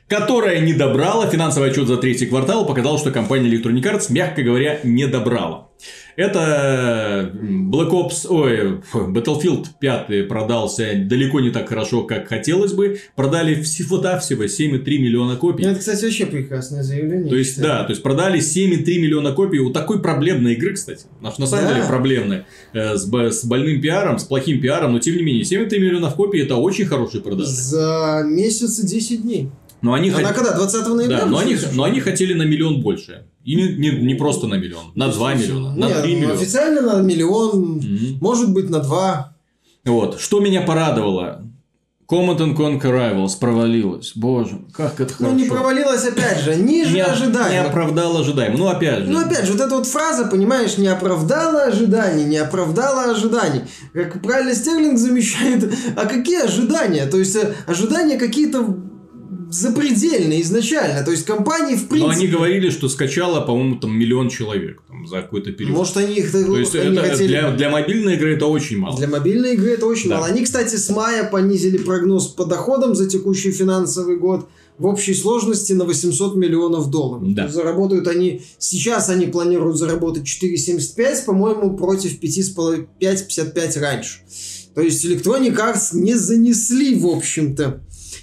которая не добрала. Финансовый отчет за третий квартал показал, что компания Electronic Arts, мягко говоря, не добрала. Это Black Ops, ой, Battlefield 5 продался далеко не так хорошо, как хотелось бы. Продали всего-навсего 7,3 миллиона копий. Ну, это, кстати, вообще прекрасное заявление. То есть, да, то есть продали 7,3 миллиона копий. У такой проблемной игры, кстати. На, на самом да. деле проблемной. Э, с, с больным пиаром, с плохим пиаром, но тем не менее, 7,3 миллионов копий это очень хороший продажи. За месяц и 10 дней. Но они Она хот... когда? 20 ноября? Да, но они, но они хотели на миллион больше. И не, не, не просто на миллион, на 2 миллиона, на 3 миллиона. Официально на миллион, mm-hmm. может быть на 2. Вот. Что меня порадовало. Command and Conquer Rivals провалилась. Боже, как это хорошо. Ну, не провалилась, опять же, *laughs* ниже не, ожиданий. Не оправдала ожиданий. Ну, опять же. Ну, опять же, вот эта вот фраза, понимаешь, не оправдала ожиданий, не оправдала ожиданий. Как правильно Стерлинг замечает, а какие ожидания? То есть, э, ожидания какие-то запредельно изначально. То есть компании в принципе... Но они говорили, что скачало, по-моему, там миллион человек там, за какой-то период. Может, они их... То есть, они это хотели... для, для мобильной игры это очень мало. Для мобильной игры это очень да. мало. Они, кстати, с мая понизили прогноз по доходам за текущий финансовый год в общей сложности на 800 миллионов долларов. Да. Заработают они... Сейчас они планируют заработать 4,75, по-моему, против 5,55 раньше. То есть Electronic Arts не занесли, в общем-то,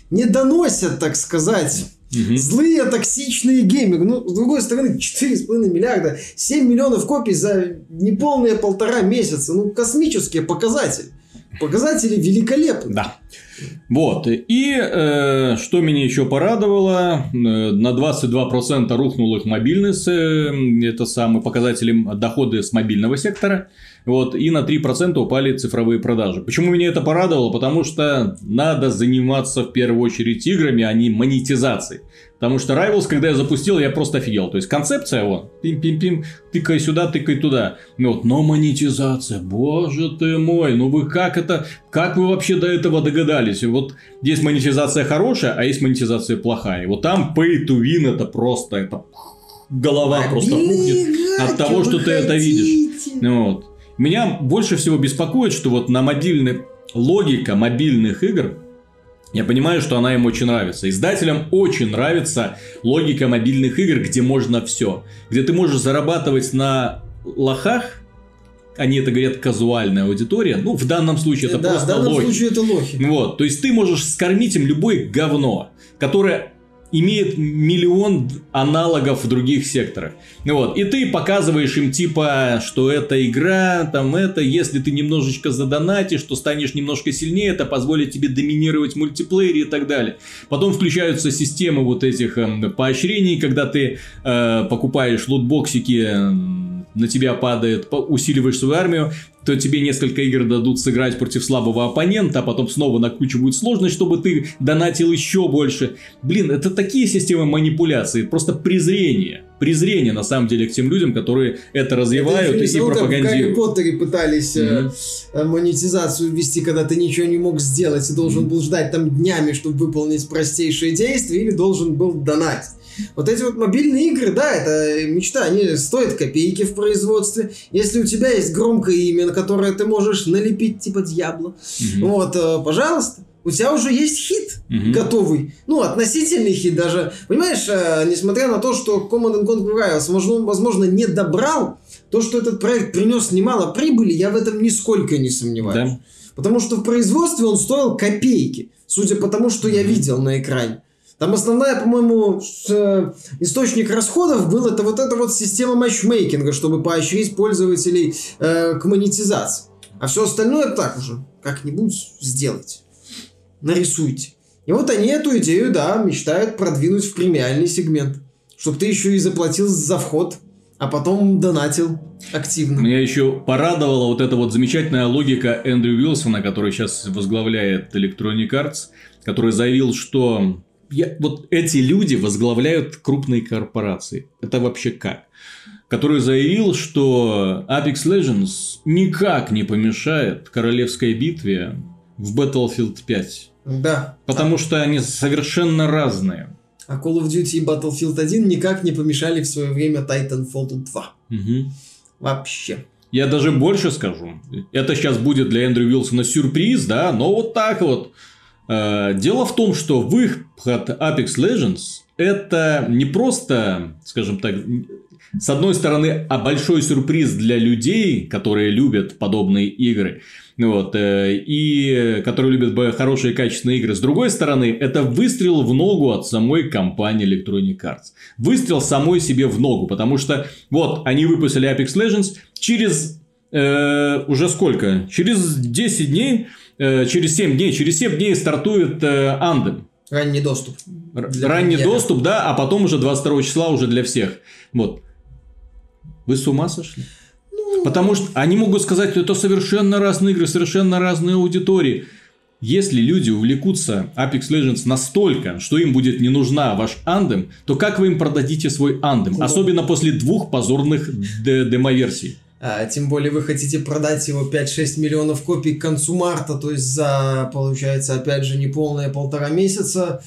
не доносят, так сказать, Угу. Злые, токсичные геймеры. Ну, с другой стороны, 4,5 миллиарда, 7 миллионов копий за неполные полтора месяца. Ну, космические показатели. Показатели великолепны. Да. Вот. И э, что меня еще порадовало, э, на 22% рухнул их мобильность, э, это самые показатели доходы с мобильного сектора. Вот, и на 3% упали цифровые продажи. Почему меня это порадовало? Потому что надо заниматься в первую очередь играми, а не монетизацией. Потому что Rivals, когда я запустил, я просто офигел. То есть концепция вот, пим-пим-пим, тыкай сюда, тыкай туда. Ну вот, но монетизация, боже ты мой, ну вы как это, как вы вообще до этого догадались? Вот есть монетизация хорошая, а есть монетизация плохая. И вот там pay to win это просто, это голова Мобильные просто рухнет от того, что ты это видишь. Вот. Меня больше всего беспокоит, что вот на мобильной логика мобильных игр я понимаю, что она им очень нравится. Издателям очень нравится логика мобильных игр, где можно все. Где ты можешь зарабатывать на лохах, они это говорят казуальная аудитория. Ну, в данном случае это да, просто в данном лохи. случае это лохи. Вот, то есть ты можешь скормить им любое говно, которое имеет миллион аналогов в других секторах. Вот. И ты показываешь им типа, что это игра, там это, если ты немножечко задонатишь, то станешь немножко сильнее, это позволит тебе доминировать в мультиплеере и так далее. Потом включаются системы вот этих э, поощрений, когда ты э, покупаешь лутбоксики, э, на тебя падает, усиливаешь свою армию, то тебе несколько игр дадут сыграть против слабого оппонента, а потом снова накручивают сложность, чтобы ты донатил еще больше. Блин, это такие системы манипуляции, просто презрение. Презрение, на самом деле, к тем людям, которые это развивают это, и ну, пропагандируют. В Гарри Поттере пытались mm-hmm. монетизацию ввести, когда ты ничего не мог сделать и должен mm-hmm. был ждать там днями, чтобы выполнить простейшие действия, или должен был донатить. Вот эти вот мобильные игры, да, это мечта, они стоят копейки в производстве. Если у тебя есть громкое имя, на которое ты можешь налепить типа Дьябло, угу. вот, э, пожалуйста, у тебя уже есть хит угу. готовый. Ну, относительный хит даже. Понимаешь, э, несмотря на то, что Command Conquer Rivals, возможно, возможно, не добрал, то, что этот проект принес немало прибыли, я в этом нисколько не сомневаюсь. Да. Потому что в производстве он стоил копейки, судя по тому, что я видел на экране. Там основная, по-моему, э, источник расходов был это вот эта вот система матчмейкинга, чтобы поощрить пользователей э, к монетизации. А все остальное так уже как-нибудь сделать. Нарисуйте. И вот они эту идею, да, мечтают продвинуть в премиальный сегмент. Чтобы ты еще и заплатил за вход, а потом донатил активно. Меня еще порадовала вот эта вот замечательная логика Эндрю Уилсона, который сейчас возглавляет Electronic Arts, который заявил, что я, вот эти люди возглавляют крупные корпорации. Это вообще как? Который заявил, что Apex Legends никак не помешает королевской битве в Battlefield 5. Да. Потому а... что они совершенно разные. А Call of Duty и Battlefield 1 никак не помешали в свое время Titanfall 2. Угу. Вообще. Я даже больше скажу. Это сейчас будет для Эндрю Уилсона сюрприз, да, но вот так вот дело в том, что выход Apex Legends это не просто, скажем так, с одной стороны, а большой сюрприз для людей, которые любят подобные игры, вот, э, и которые любят хорошие качественные игры. С другой стороны, это выстрел в ногу от самой компании Electronic Arts. Выстрел самой себе в ногу, потому что вот они выпустили Apex Legends через э, уже сколько? Через 10 дней Э, через 7 дней, через 7 дней стартует э, Андем. Ранний доступ. Ранний премьера. доступ, да, а потом уже 22 числа уже для всех. Вот. Вы с ума сошли? Ну... Потому что они могут сказать, что это совершенно разные игры, совершенно разные аудитории. Если люди увлекутся Apex Legends настолько, что им будет не нужна ваш андем, то как вы им продадите свой андем? Ну, Особенно после двух позорных демоверсий. А, тем более вы хотите продать его 5-6 миллионов копий к концу марта, то есть за, получается, опять же, неполные полтора месяца.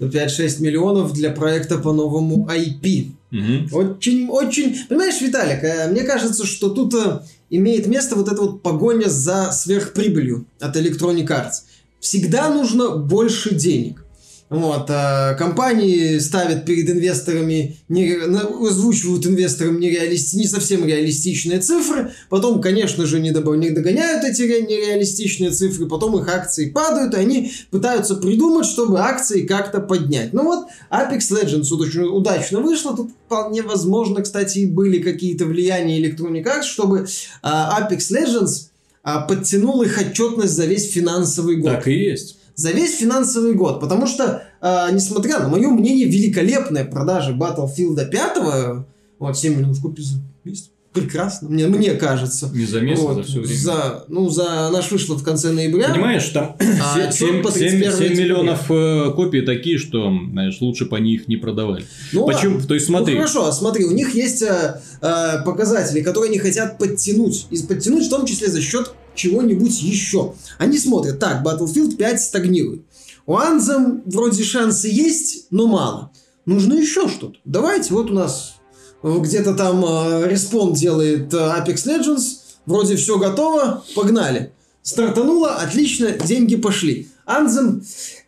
5-6 миллионов для проекта по новому IP. Угу. Очень, очень... Понимаешь, Виталик, э, мне кажется, что тут э, имеет место вот эта вот погоня за сверхприбылью от Electronic Arts. Всегда нужно больше денег. Вот, а компании ставят перед инвесторами, не, озвучивают инвесторам нереалисти, не совсем реалистичные цифры, потом, конечно же, не, добав, не догоняют эти нереалистичные цифры, потом их акции падают, и они пытаются придумать, чтобы акции как-то поднять. Ну вот, Apex Legends очень удачно вышло, тут вполне возможно, кстати, были какие-то влияния Electronic Arts, чтобы а, Apex Legends а, подтянул их отчетность за весь финансовый год. Так и есть за весь финансовый год. Потому что, э, несмотря на мое мнение, великолепная продажа Battlefield 5, вот 7 миллионов копий за месяц, прекрасно, мне, мне кажется. Не за месяц, вот, за все время. За, ну, за, она же вышла в конце ноября. Понимаешь, там а 7, 7, 7 миллионов э, копий такие, что, знаешь, лучше по них не продавали. Ну, Почему? То есть смотри. Ну, хорошо, смотри, у них есть э, э, показатели, которые они хотят подтянуть. И подтянуть в том числе за счет чего-нибудь еще. Они смотрят, так, Battlefield 5 стагнирует. У Anthem вроде шансы есть, но мало. Нужно еще что-то. Давайте, вот у нас где-то там э, респон делает э, Apex Legends, вроде все готово, погнали. Стартануло, отлично, деньги пошли. Anthem,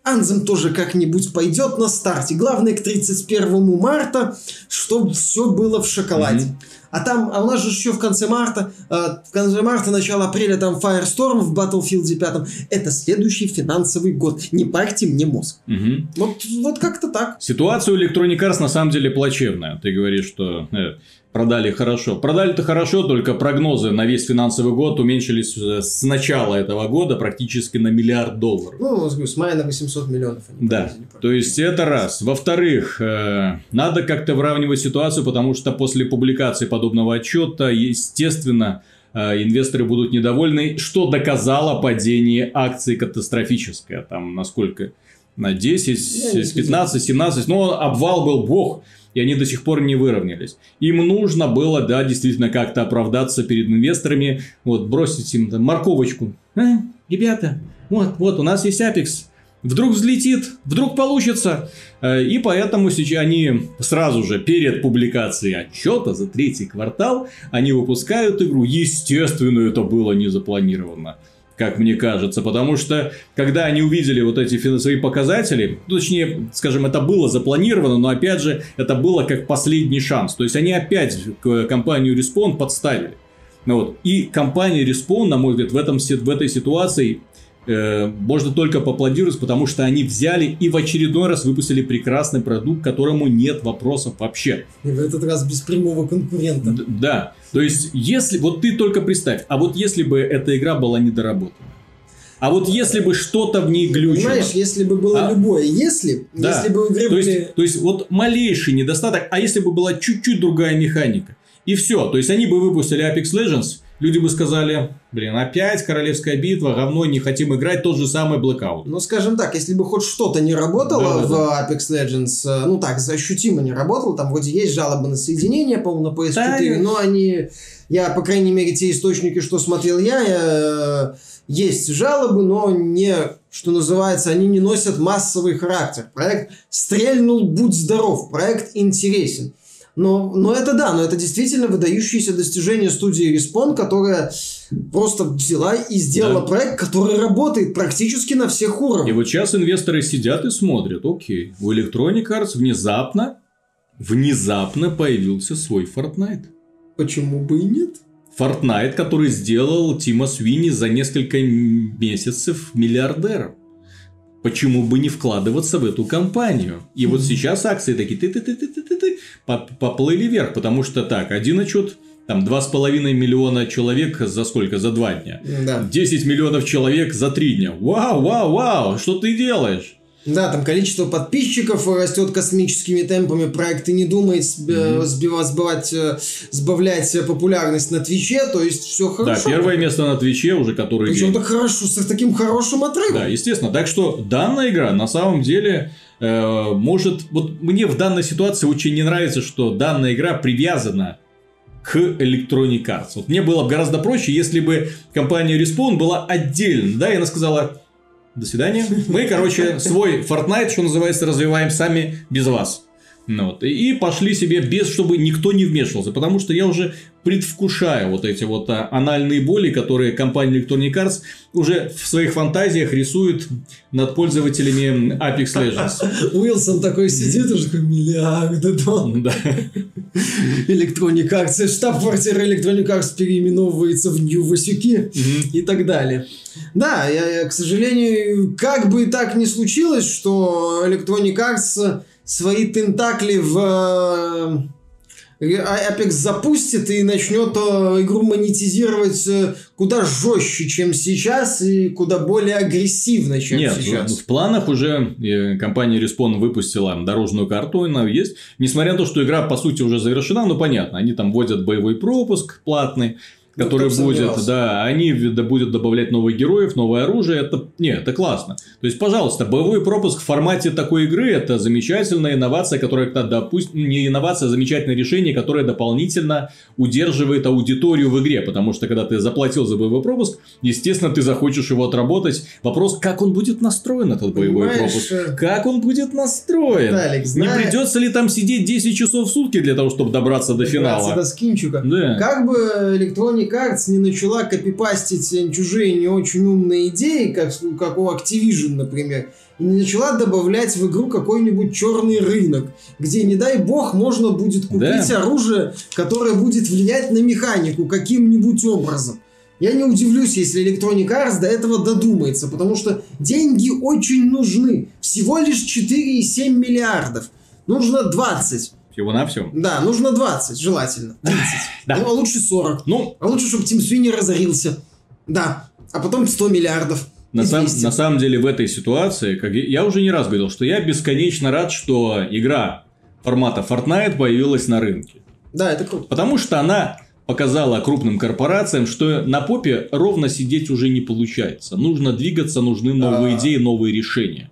Anthem тоже как-нибудь пойдет на старте. Главное к 31 марта, чтобы все было в шоколаде. Mm-hmm. А там, а у нас же еще в конце марта, э, в конце марта, начало апреля там Firestorm в Battlefield 5. Это следующий финансовый год. Не парьте мне мозг. Угу. Вот, вот как-то так. Ситуация у Electronic Arts на самом деле плачевная. Ты говоришь, что э, продали хорошо. Продали-то хорошо, только прогнозы на весь финансовый год уменьшились э, с начала этого года практически на миллиард долларов. Ну, с мая на 800 миллионов. Да, то есть это раз. Во-вторых, э, надо как-то выравнивать ситуацию, потому что после публикации подобного отчета, естественно, э, инвесторы будут недовольны, что доказало падение акций катастрофическое. Там насколько? На 10, 15, 17. Но обвал был бог и они до сих пор не выровнялись. Им нужно было, да, действительно как-то оправдаться перед инвесторами, вот, бросить им там морковочку. А, ребята, вот, вот, у нас есть Apex, вдруг взлетит, вдруг получится. Э, и поэтому сейчас они сразу же перед публикацией отчета за третий квартал, они выпускают игру. Естественно, это было не запланировано как мне кажется, потому что когда они увидели вот эти свои показатели, ну, точнее, скажем, это было запланировано, но опять же, это было как последний шанс. То есть они опять компанию Respawn подставили. Вот. И компания Respawn, на мой взгляд, в, этом, в этой ситуации можно только поаплодировать, потому что они взяли и в очередной раз выпустили прекрасный продукт, которому нет вопросов вообще. И в этот раз без прямого конкурента. Д- да. То есть, если... Вот ты только представь, а вот если бы эта игра была недоработана, а вот если бы что-то в ней глючило... Понимаешь, если бы было а? любое «если», да. если бы в игре то были... Есть, то есть, вот малейший недостаток, а если бы была чуть-чуть другая механика, и все. То есть, они бы выпустили Apex Legends, люди бы сказали, блин, опять королевская битва, говно, не хотим играть, тот же самый Blackout. Ну, скажем так, если бы хоть что-то не работало да, в да. Apex Legends, э, ну так, ощутимо не работало, там вроде есть жалобы на соединение, по-моему, на PS4, да, но они, я, по крайней мере, те источники, что смотрел я, я э, есть жалобы, но не, что называется, они не носят массовый характер. Проект стрельнул, будь здоров, проект интересен. Но, но это да, но это действительно выдающееся достижение студии Respawn, которая просто взяла и сделала да. проект, который работает практически на всех уровнях. И вот сейчас инвесторы сидят и смотрят, окей, у Electronic Arts внезапно, внезапно появился свой Fortnite. Почему бы и нет? Fortnite, который сделал Тима Свини за несколько месяцев миллиардером. Почему бы не вкладываться в эту компанию? И вот сейчас акции такие ты ты ты ты ты ты поплыли вверх, потому что так, один отчет там 2,5 миллиона человек за сколько? За два дня. Да. 10 миллионов человек за три дня. Вау, вау, вау, что ты делаешь? Да, там количество подписчиков растет космическими темпами. Проект и не думает mm-hmm. сбивать, сбивать, э, сбавлять популярность на Твиче, то есть все хорошо. Да, первое место на Твиче уже который Причем так хорошо, с таким хорошим отрывом. Да, естественно. Так что данная игра на самом деле э, может... Вот мне в данной ситуации очень не нравится, что данная игра привязана к Electronic Arts. Вот мне было бы гораздо проще, если бы компания Respawn была отдельно, да, и она сказала, до свидания. Мы, короче, *laughs* свой Fortnite, что называется, развиваем сами без вас. Ну, вот. И пошли себе без, чтобы никто не вмешивался. Потому что я уже предвкушаю вот эти вот а, анальные боли, которые компания Electronic Arts уже в своих фантазиях рисует над пользователями Apex Legends. *laughs* Уилсон такой сидит уже такой миллиарды тонн. *laughs* Да. Electronic Arts, штаб-квартира Electronic Arts переименовывается в Нью Васюки и так далее. Да, я, к сожалению, как бы так ни случилось, что Electronic Arts свои тентакли в Apex запустит и начнет э, игру монетизировать э, куда жестче, чем сейчас, и куда более агрессивно, чем Нет, сейчас. в планах уже э, компания Respawn выпустила дорожную карту, она есть. Несмотря на то, что игра, по сути, уже завершена, ну, понятно, они там вводят боевой пропуск платный, который ну, будет, да, они да, будут добавлять новых героев, новое оружие, это, не, это классно. То есть, пожалуйста, боевой пропуск в формате такой игры, это замечательная инновация, которая, допустим, не инновация, а замечательное решение, которое дополнительно удерживает аудиторию в игре, потому что, когда ты заплатил за боевой пропуск, естественно, ты захочешь его отработать. Вопрос, как он будет настроен, этот боевой Понимаешь, пропуск? Э, как он будет настроен? Далек, Не придется ли там сидеть 10 часов в сутки для того, чтобы добраться до финала? до скинчика. Да. Как бы Electronic Arts не начала копипастить чужие не очень умные идеи, как, как у Activision, например, и не начала добавлять в игру какой-нибудь черный рынок, где, не дай бог, можно будет купить да. оружие, которое будет влиять на механику каким-нибудь образом. Я не удивлюсь, если Electronic Arts до этого додумается, потому что деньги очень нужны. Всего лишь 4,7 миллиардов. Нужно 20. Всего на все. Да, нужно 20, желательно. *laughs* 30. Да. Ну, а лучше 40. Ну, а лучше, чтобы Тим Свини разорился. Да. А потом 100 миллиардов. На, сам, на самом деле в этой ситуации, как я, я уже не раз говорил, что я бесконечно рад, что игра формата Fortnite появилась на рынке. Да, это круто. Потому что она показала крупным корпорациям, что на попе ровно сидеть уже не получается. Нужно двигаться, нужны новые а... идеи, новые решения.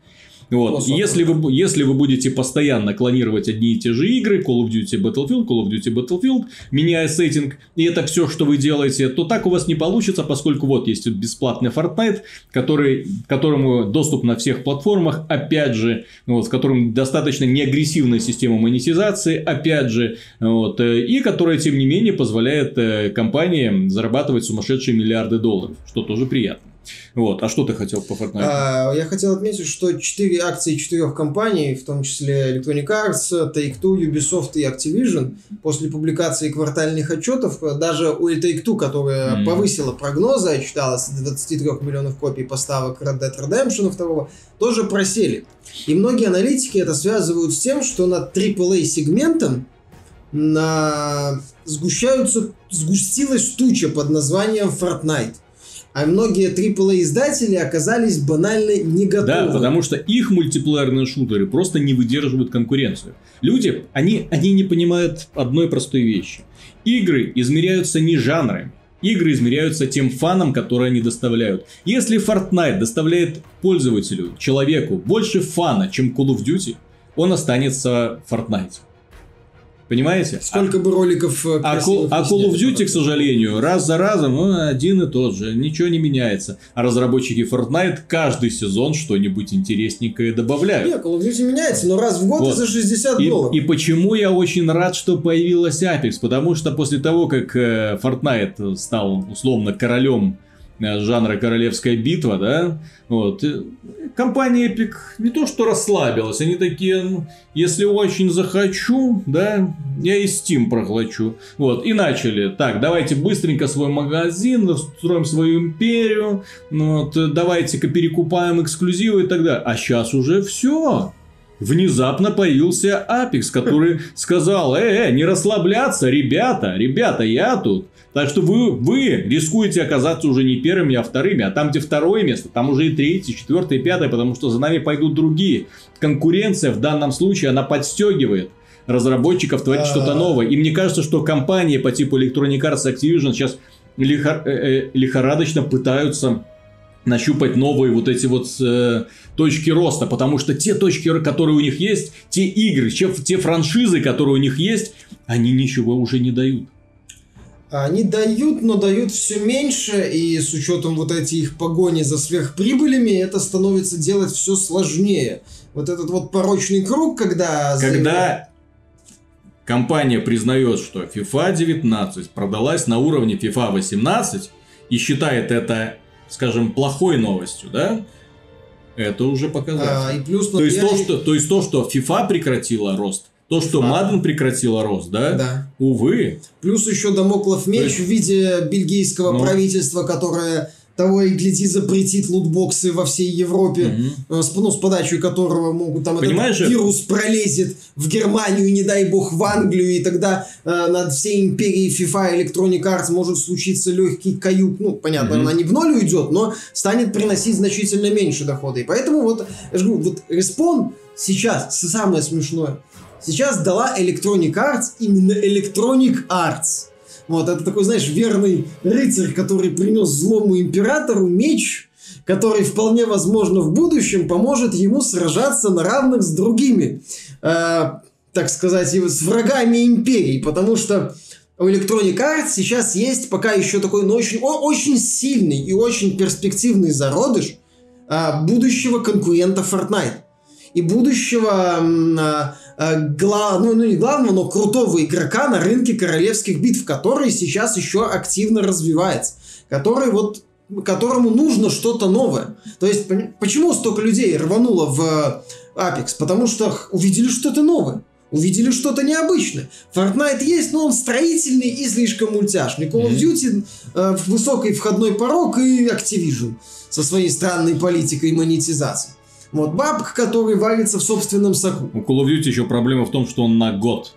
Вот. Если, вы, если вы будете постоянно клонировать одни и те же игры, Call of Duty Battlefield, Call of Duty Battlefield, меняя сеттинг, и это все, что вы делаете, то так у вас не получится, поскольку вот есть бесплатный Fortnite, который, которому доступ на всех платформах, опять же, вот, в котором достаточно неагрессивная система монетизации, опять же, вот, э, и которая, тем не менее, позволяет э, компаниям зарабатывать сумасшедшие миллиарды долларов, что тоже приятно. Вот. А что ты хотел по Fortnite? А, я хотел отметить, что четыре акции четырех компаний, в том числе Electronic Arts, Take-Two, Ubisoft и Activision, после публикации квартальных отчетов, даже у Take-Two, которая mm. повысила прогнозы, отчиталась до 23 миллионов копий поставок Red Dead Redemption 2, тоже просели. И многие аналитики это связывают с тем, что над AAA сегментом на... сгущаются, сгустилась туча под названием Fortnite а многие AAA издатели оказались банально не готовы. Да, потому что их мультиплеерные шутеры просто не выдерживают конкуренцию. Люди, они, они не понимают одной простой вещи. Игры измеряются не жанрами, Игры измеряются тем фаном, который они доставляют. Если Fortnite доставляет пользователю, человеку, больше фана, чем Call of Duty, он останется в Fortnite. Понимаете? Сколько а, бы роликов э, А, Call, а Call of Duty, к сожалению, раз за разом ну, один и тот же. Ничего не меняется. А разработчики Fortnite каждый сезон что-нибудь интересненькое добавляют. Нет, Call of Duty меняется, но раз в год вот. за 60 и, долларов. И почему я очень рад, что появилась Apex? Потому что после того, как э, Fortnite стал условно королем жанра королевская битва, да, вот, компания Epic не то что расслабилась, они такие, ну, если очень захочу, да, я и Steam проглочу, вот, и начали, так, давайте быстренько свой магазин, строим свою империю, вот, давайте-ка перекупаем эксклюзивы и так далее, а сейчас уже все, внезапно появился Apex, который сказал, э, э, не расслабляться, ребята, ребята, я тут. Так что вы, вы рискуете оказаться уже не первыми, а вторыми. А там, где второе место, там уже и третье, четвертое, пятое, потому что за нами пойдут другие. Конкуренция в данном случае, она подстегивает разработчиков творить что-то новое. И мне кажется, что компании по типу Electronic Arts Activision сейчас лихор- э, э, лихорадочно пытаются нащупать новые вот эти вот э, точки роста, потому что те точки, которые у них есть, те игры, те, те франшизы, которые у них есть, они ничего уже не дают. Они дают, но дают все меньше, и с учетом вот этих их погони за сверхприбылями, это становится делать все сложнее. Вот этот вот порочный круг, когда... Когда компания признает, что FIFA 19 продалась на уровне FIFA 18 и считает это, скажем, плохой новостью, да? Это уже показатель. А, и плюс, то, есть то, что, то есть то, что FIFA прекратила рост, то, что Маден прекратила рост, да? Да. Увы. Плюс еще домоклов меч есть... в виде бельгийского ну... правительства, которое того и гляди запретит лутбоксы во всей Европе, угу. с, ну, с подачей которого могут там Понимаешь этот вирус пролезет в Германию, не дай бог в Англию, и тогда э, над всей империей FIFA Electronic Arts может случиться легкий каюк. Ну, понятно, угу. она не в ноль уйдет, но станет приносить значительно меньше дохода. И поэтому вот, я же говорю, вот Respawn сейчас, самое смешное, сейчас дала Electronic Arts именно Electronic Arts вот, это такой, знаешь, верный рыцарь, который принес злому императору меч, который вполне возможно в будущем поможет ему сражаться на равных с другими, э, так сказать, с врагами империи, потому что у Electronic Arts сейчас есть пока еще такой, но очень, очень сильный и очень перспективный зародыш э, будущего конкурента Fortnite. И будущего э, э, гла, ну, ну не главного, но крутого игрока на рынке королевских битв, который сейчас еще активно развивается, который вот которому нужно что-то новое. То есть, почему столько людей рвануло в Apex? Потому что увидели что-то новое. Увидели что-то необычное. Fortnite есть, но он строительный и слишком мультяшный. Call of Duty э, высокий входной порог и Activision со своей странной политикой монетизации. Вот бабка, который варится в собственном соку. У Call of Duty еще проблема в том, что он на год.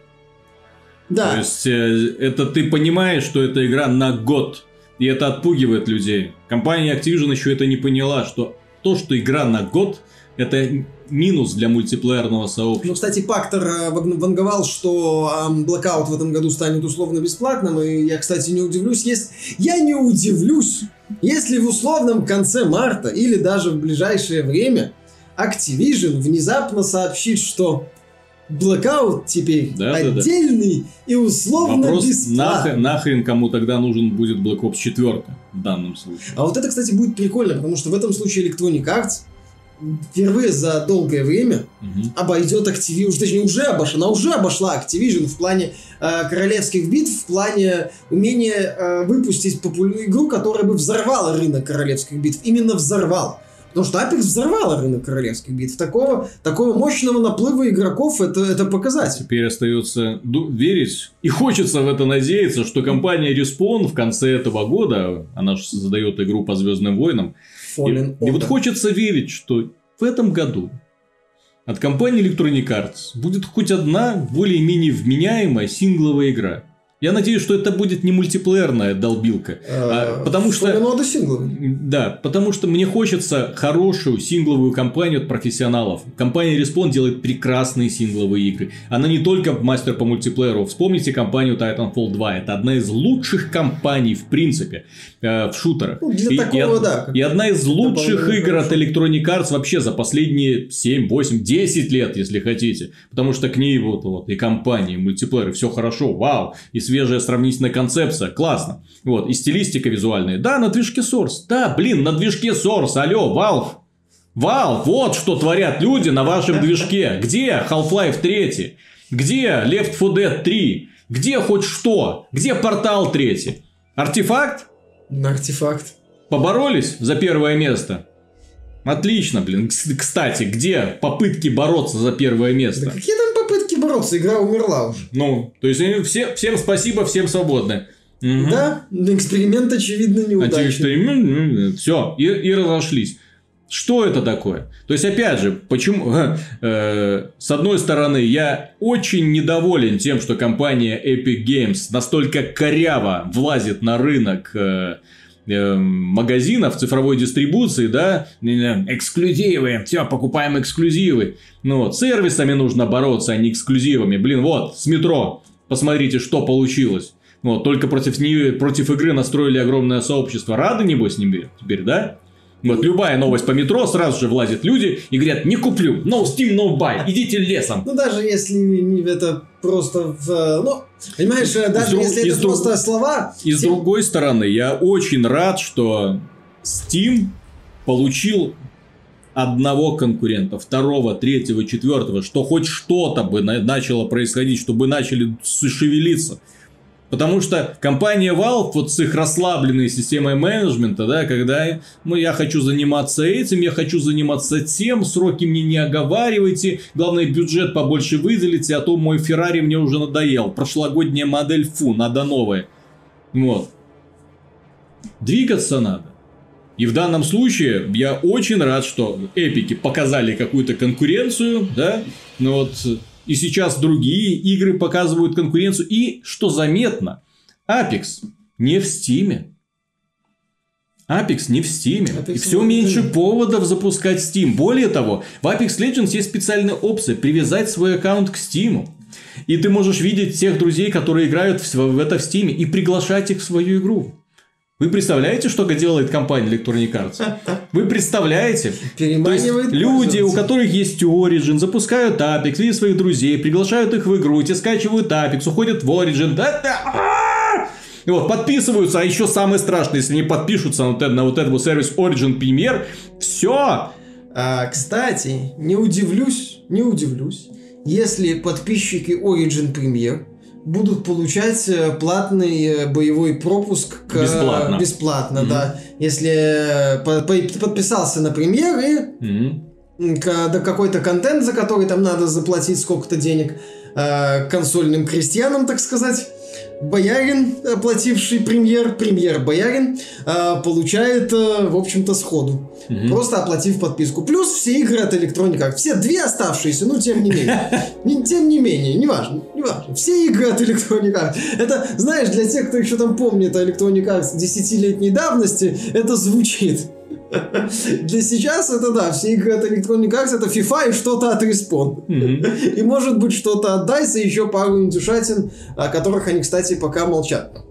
Да. То есть, э, это ты понимаешь, что это игра на год. И это отпугивает людей. Компания Activision еще это не поняла, что то, что игра на год, это минус для мультиплеерного сообщества. Ну, кстати, Пактор э, ванговал, что Blackout в этом году станет условно бесплатным, и я, кстати, не удивлюсь, если... Я не удивлюсь, если в условном конце марта или даже в ближайшее время Activision внезапно сообщит, что Blackout теперь да, отдельный да, да. и условно Вопрос, бесплатный. Нахрен, нахрен кому тогда нужен будет Black Ops 4 в данном случае? А вот это, кстати, будет прикольно, потому что в этом случае Electronic Arts впервые за долгое время угу. обойдет Activision, точнее уже обошла, она уже обошла Activision в плане э, королевских битв, в плане умения э, выпустить популярную игру, которая бы взорвала рынок королевских битв, именно взорвала. Потому что Apex взорвала рынок королевских битв. Такого, такого мощного наплыва игроков это, это показатель. Теперь остается верить и хочется в это надеяться, что компания Respawn в конце этого года, она же создает игру по Звездным войнам, и, и вот хочется верить, что в этом году от компании Electronic Arts будет хоть одна более-менее вменяемая сингловая игра. Я надеюсь, что это будет не мультиплеерная долбилка. А, потому что... Надо сингловый. Да, потому что мне хочется хорошую сингловую компанию от профессионалов. Компания Respawn делает прекрасные сингловые игры. Она не только мастер по мультиплееру. Вспомните компанию Titanfall 2. Это одна из лучших компаний, в принципе, э, в шутерах. Ну, для и, такого, и, да. И одна из лучших игр хорошо. от Electronic Arts вообще за последние 7, 8, 10 лет, если хотите. Потому что к ней вот, вот и компании, и мультиплееры, все хорошо, вау. И свежая сравнительная концепция, классно. Вот, и стилистика визуальная. Да, на движке Source. Да, блин, на движке Source, алло, Valve. Valve, вот что творят люди на вашем движке. Где Half-Life 3? Где Left 4 Dead 3? Где хоть что? Где Портал 3? Артефакт? Артефакт. Поборолись за первое место? Отлично, блин. Кстати, где попытки бороться за первое место? Да какие там попытки бороться? Игра умерла уже. Ну, то есть все, всем спасибо, всем свободны. Угу. Да, эксперимент очевидно неудачный. Что, все, и, и разошлись. Что это такое? То есть, опять же, почему... *laughs* Э, с одной стороны, я очень недоволен тем, что компания Epic Games настолько коряво влазит на рынок э, магазинов цифровой дистрибуции, да, эксклюзивы, все, покупаем эксклюзивы. Ну вот, сервисами нужно бороться, а не эксклюзивами. Блин, вот, с метро, посмотрите, что получилось. Вот, только против, нее, против игры настроили огромное сообщество. Рады, небось, не теперь, да? Вот любая новость по метро, сразу же влазят люди и говорят, не куплю, no Steam, no buy, идите лесом. Ну, даже если это просто в... Ну, понимаешь, даже друг... если это друг... просто слова... И с другой стороны, я очень рад, что Steam получил одного конкурента, второго, третьего, четвертого, что хоть что-то бы начало происходить, чтобы начали шевелиться. Потому что компания Valve вот с их расслабленной системой менеджмента, да, когда ну, я хочу заниматься этим, я хочу заниматься тем, сроки мне не оговаривайте, главное бюджет побольше выделите, а то мой Феррари мне уже надоел, прошлогодняя модель, фу, надо новая. Вот. Двигаться надо. И в данном случае я очень рад, что эпики показали какую-то конкуренцию, да, но вот и сейчас другие игры показывают конкуренцию. И, что заметно, Apex не в Стиме. Apex не в Steam. Apex и все меньше поводов запускать Steam. Более того, в Apex Legends есть специальная опция привязать свой аккаунт к Steam. И ты можешь видеть тех друзей, которые играют в это в Steam, и приглашать их в свою игру. Вы представляете, что делает компания Electronic Arts? Вы представляете? Есть, люди, у которых есть Origin, запускают Apex, видят своих друзей, приглашают их в игру, те скачивают Apex, уходят в Origin. Да, да, вот, подписываются, а еще самое страшное, если не подпишутся на вот, этот, на вот этот сервис Origin Premier, все. А, кстати, не удивлюсь, не удивлюсь, если подписчики Origin Premier будут получать э, платный э, боевой пропуск к... бесплатно. Бесплатно, mm-hmm. да. Если э, подписался на премьеры, mm-hmm. какой-то контент, за который там надо заплатить сколько-то денег консольным крестьянам, так сказать боярин, оплативший премьер, премьер боярин, э, получает, э, в общем-то, сходу. Угу. Просто оплатив подписку. Плюс все игры от Electronic Arts. Все две оставшиеся, ну, тем не менее. *laughs* Тем не менее, неважно, неважно. Все игры от Electronic Arts. Это, знаешь, для тех, кто еще там помнит Electronic Arts десятилетней давности, это звучит. Для сейчас это да, все игры от Electronic Arts это FIFA и что-то от Respawn. Mm-hmm. И может быть что-то от DICE и еще пару индюшатин, о которых они, кстати, пока молчат.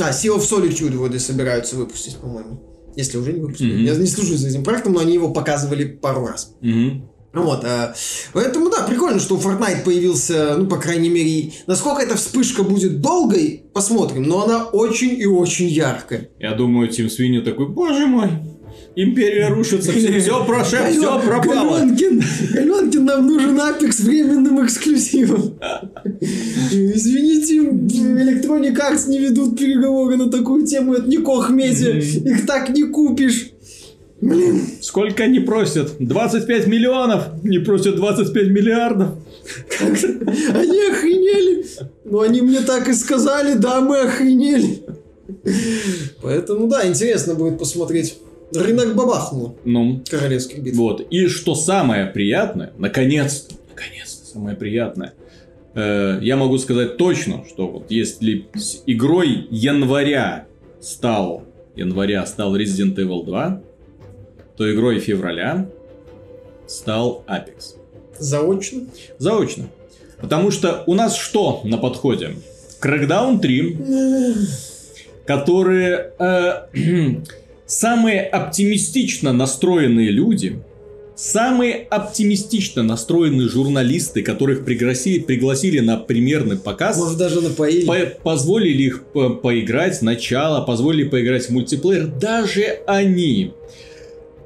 А, Sea of Solitude вроде собираются выпустить, по-моему. Если уже не выпустили. Mm-hmm. Я не слежу за этим проектом, но они его показывали пару раз. Mm-hmm. Вот, а, поэтому да, прикольно, что Fortnite появился, ну, по крайней мере, насколько эта вспышка будет долгой, посмотрим, но она очень и очень яркая. Я думаю, Тим Свинни такой, боже мой, Империя рушится, все, все все пропало. Галенкин, Галенкин, нам нужен Апекс временным эксклюзивом. Извините, Electronic Arts не ведут переговоры на такую тему, это не Кох Медиа, их так не купишь. Блин. Сколько они просят? 25 миллионов? Не просят 25 миллиардов? Они охренели. Ну, они мне так и сказали, да, мы охренели. Поэтому, да, интересно будет посмотреть. Рынок бабахнул. Ну. Королевских битв. Вот. И что самое приятное, наконец-то, наконец-то, самое приятное, э, я могу сказать точно, что вот если с игрой января стал, января стал Resident Evil 2, то игрой февраля стал Apex. Заочно? Заочно. Потому что у нас что на подходе? Crackdown 3, которые э, *clears throat* самые оптимистично настроенные люди, самые оптимистично настроенные журналисты, которых пригласили, пригласили на примерный показ, может даже напоили, по позволили их по поиграть сначала, позволили поиграть в мультиплеер, даже они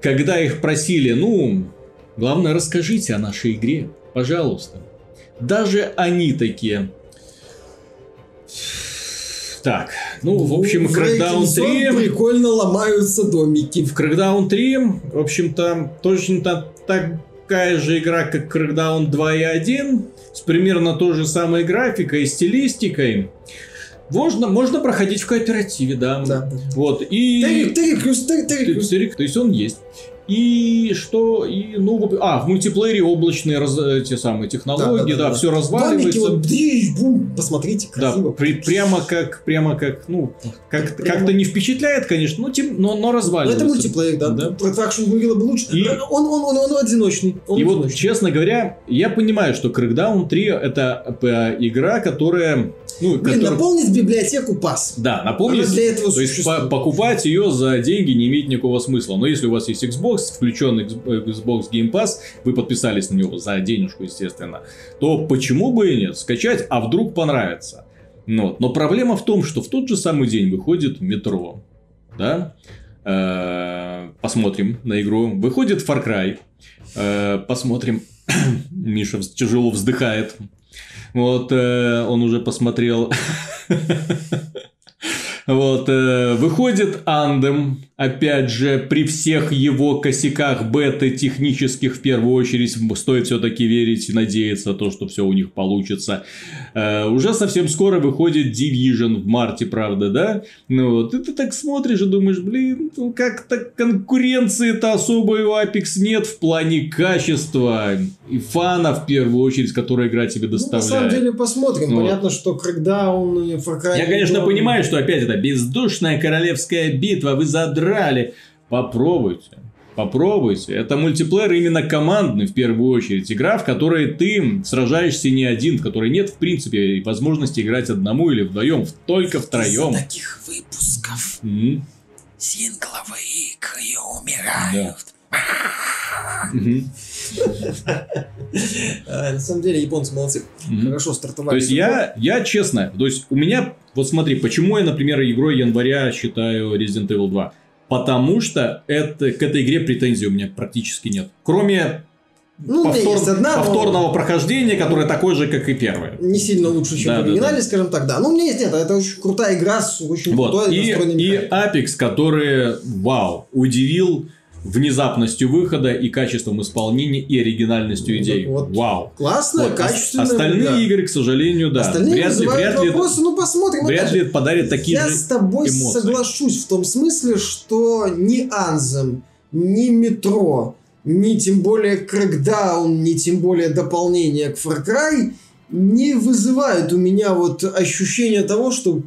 когда их просили, ну, главное, расскажите о нашей игре, пожалуйста. Даже они такие... Так, ну, в общем, в Crackdown 3... прикольно ломаются домики. В Crackdown 3, в общем-то, точно такая же игра, как Crackdown 2 и 1, с примерно той же самой графикой и стилистикой. Можно, можно проходить в кооперативе, да. Да. Вот. И... Плюс терик, терик, терик. То есть он есть. И что, и, ну, а, в мультиплеере облачные раз, те самые технологии, да, да, да, да все разваливается. вот, бдыщ, бум, посмотрите, красиво. Да, при, прямо как, прямо как, ну, как, прямо... как-то не впечатляет, конечно, но, тем, но, но разваливается. Но это мультиплеер, да. да. Протракшн выглядело бы лучше. И... Он, он, он, он, он одиночный. Он и одиночный. вот, честно говоря, я понимаю, что Crackdown 3 это э, игра, которая ну, Блин, который... наполнить библиотеку пас. Да, наполнить. Она для этого То есть по покупать ее за деньги не имеет никакого смысла. Но если у вас есть Xbox, включенный Xbox Game Pass, вы подписались на него за денежку, естественно, то почему бы и нет? Скачать, а вдруг понравится. Но, но проблема в том, что в тот же самый день выходит метро. Да? Э, посмотрим на игру. Выходит Far Cry. Э, посмотрим. *coughs* Миша тяжело вздыхает. Вот, э, он уже посмотрел. *laughs* Вот, э, выходит Андем, опять же, при всех его косяках беты технических, в первую очередь, стоит все-таки верить и надеяться, то, что все у них получится. Э, уже совсем скоро выходит Division в марте, правда, да? Ну вот, и ты так смотришь и думаешь, блин, ну как-то конкуренции-то особой у Apex нет в плане качества и фана, в первую очередь, которая игра тебе доставляет. Ну, на самом деле, посмотрим. Ну, Понятно, что когда он Far Cry... Я, конечно, понимаю, что, опять, это бездушная королевская битва, вы задрали. Попробуйте. Попробуйте. Это мультиплеер именно командный, в первую очередь. Игра, в которой ты сражаешься не один, в которой нет, в принципе, возможности играть одному или вдвоем, только втроем. Из таких выпусков mm-hmm. сингловые игры умирают. Да. На самом деле японцы молодцы. Хорошо стартовали. То есть я, я честно, то есть у меня, вот смотри, почему я, например, игрой января считаю Resident Evil 2? Потому что это, к этой игре претензий у меня практически нет. Кроме ну, повтор... одна, повторного но... прохождения, которое такое же, как и первое. Не сильно лучше, чем да, в оригинале, да, да. скажем так, да. Ну, у меня есть нет, это очень крутая игра с очень вот. крутой и, и Apex, который, вау, удивил внезапностью выхода и качеством исполнения и оригинальностью ну, идей. Вот. Вау. Классно, вот. качественно. Остальные да. игры, к сожалению, да. Остальные вряд ли, вряд ли, вопросы, ну посмотрим. Вряд ли подарят такие Я же с тобой эмоции. соглашусь в том смысле, что ни Анзем, ни Метро, ни тем более Крэкдаун, ни тем более дополнение к Far Cry не вызывают у меня вот ощущения того, что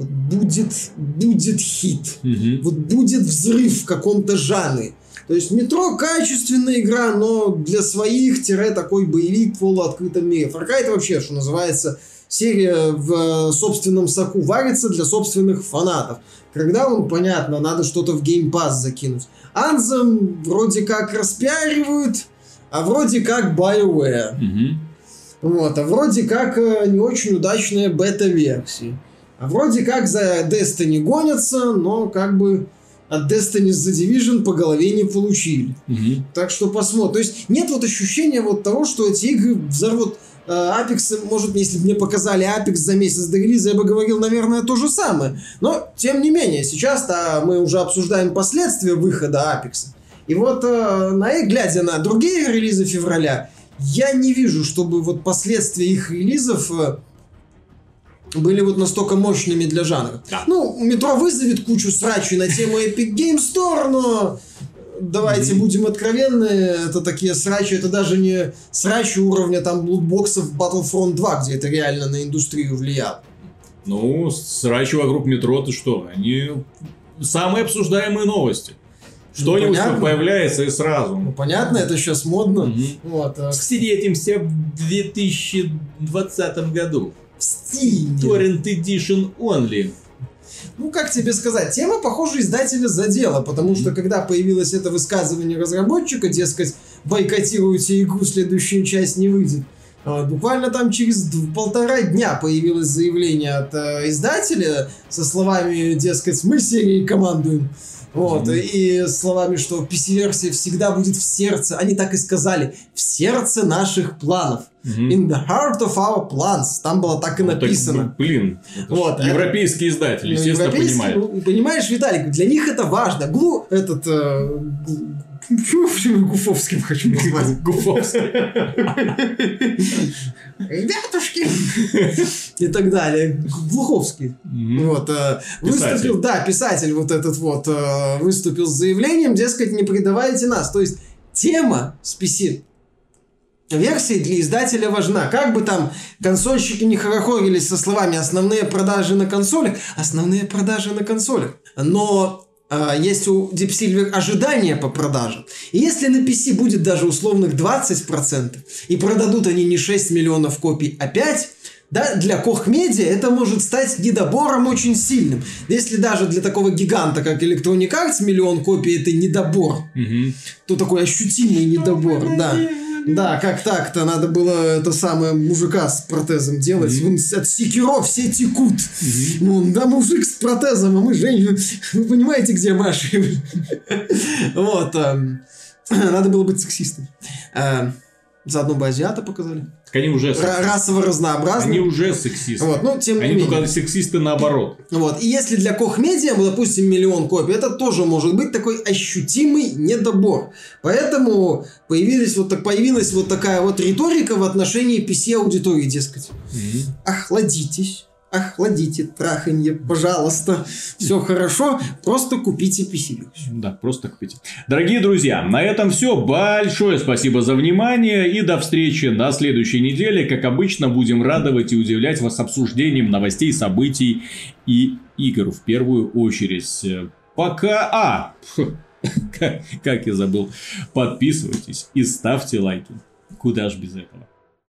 вот будет, будет хит, угу. вот будет взрыв в каком-то жанре. То есть метро качественная игра, но для своих тире такой боевик в полуоткрытом мире. Это вообще, что называется, серия в собственном соку варится для собственных фанатов. Когда он, понятно, надо что-то в Pass закинуть. Anthem вроде как распиаривают, а вроде как BioWare. Угу. Вот, а вроде как э, не очень удачная бета-версия. А вроде как за Destiny гонятся, но как бы от Destiny The Division по голове не получили. Угу. Так что посмотрим. То есть нет вот ощущения вот того, что эти игры взорвут э, Apex, может, если бы мне показали Apex за месяц до релиза, я бы говорил, наверное, то же самое. Но, тем не менее, сейчас-то мы уже обсуждаем последствия выхода Apex. И вот, э, на, глядя на другие релизы февраля, я не вижу, чтобы вот последствия их релизов э, были вот настолько мощными для жанра. Да. Ну, метро вызовет кучу срачей на тему Epic Game Store, но давайте mm-hmm. будем откровенны, это такие срачи, это даже не срачи уровня там лутбоксов Battlefront 2, где это реально на индустрию влияло. Ну, срачи вокруг метро, ты что, они самые обсуждаемые новости. Что-нибудь ну, появляется и сразу. Ну, понятно, это сейчас модно. Угу. Вот, а... Встретимся в 2020 году. В Steam. Torrent Edition Only. Ну, как тебе сказать, тема, похоже, издателя задела, потому что когда появилось это высказывание разработчика, дескать, бойкотируйте игру, следующая часть не выйдет, а, Буквально там через полтора дня появилось заявление от э, издателя со словами, дескать, мы серией командуем. Вот, mm-hmm. и словами, что PC-версия всегда будет в сердце, они так и сказали, в сердце наших планов. In the heart of our plans. Там было так и ну, написано. Так, блин, вот, европейский это, издатель, естественно, ну, понимает. Ну, понимаешь, Виталик, для них это важно. Глу, этот, э, *laughs* Гуфовским хочу назвать. *laughs* Гуфовский. Ребятушки! И так далее. Глуховский. Вот. Э, выступил, да, писатель вот этот вот, э, выступил с заявлением, дескать, не предавайте нас. То есть, тема с PC версии для издателя важна. Как бы там консольщики не хорохорились со словами «основные продажи на консолях», основные продажи на консолях. Но а, есть у Deep Silver ожидания по продажам. И если на PC будет даже условных 20%, и продадут они не 6 миллионов копий, а 5, да, для Koch Media это может стать недобором очень сильным. Если даже для такого гиганта, как Electronic Arts, миллион копий это недобор, угу. то такой ощутимый недобор, да. Да, как так-то? Надо было это самое мужика с протезом делать. Вон От секиро все текут. Вон, да, мужик с протезом, а мы женщины. Вы понимаете, где Маша? Вот. эм, *clears throat* Надо было быть сексистом. Эм, Заодно бы азиата показали. Так они уже сексисты. Расово разнообразно. Они уже сексисты. Вот, ну, тем не Они менее. только сексисты наоборот. Вот. И если для Media, допустим, миллион копий, это тоже может быть такой ощутимый недобор. Поэтому появились вот так, появилась вот такая вот риторика в отношении PC-аудитории, дескать. Охладитесь. Охладите траханье, пожалуйста. Все хорошо, просто купите PC. Да, просто купите. Дорогие друзья, на этом все. Большое спасибо за внимание и до встречи на следующей неделе. Как обычно, будем радовать и удивлять вас обсуждением новостей, событий и игр в первую очередь. Пока... А! Как *laughs* как я забыл. Подписывайтесь и ставьте лайки. Куда ж без этого.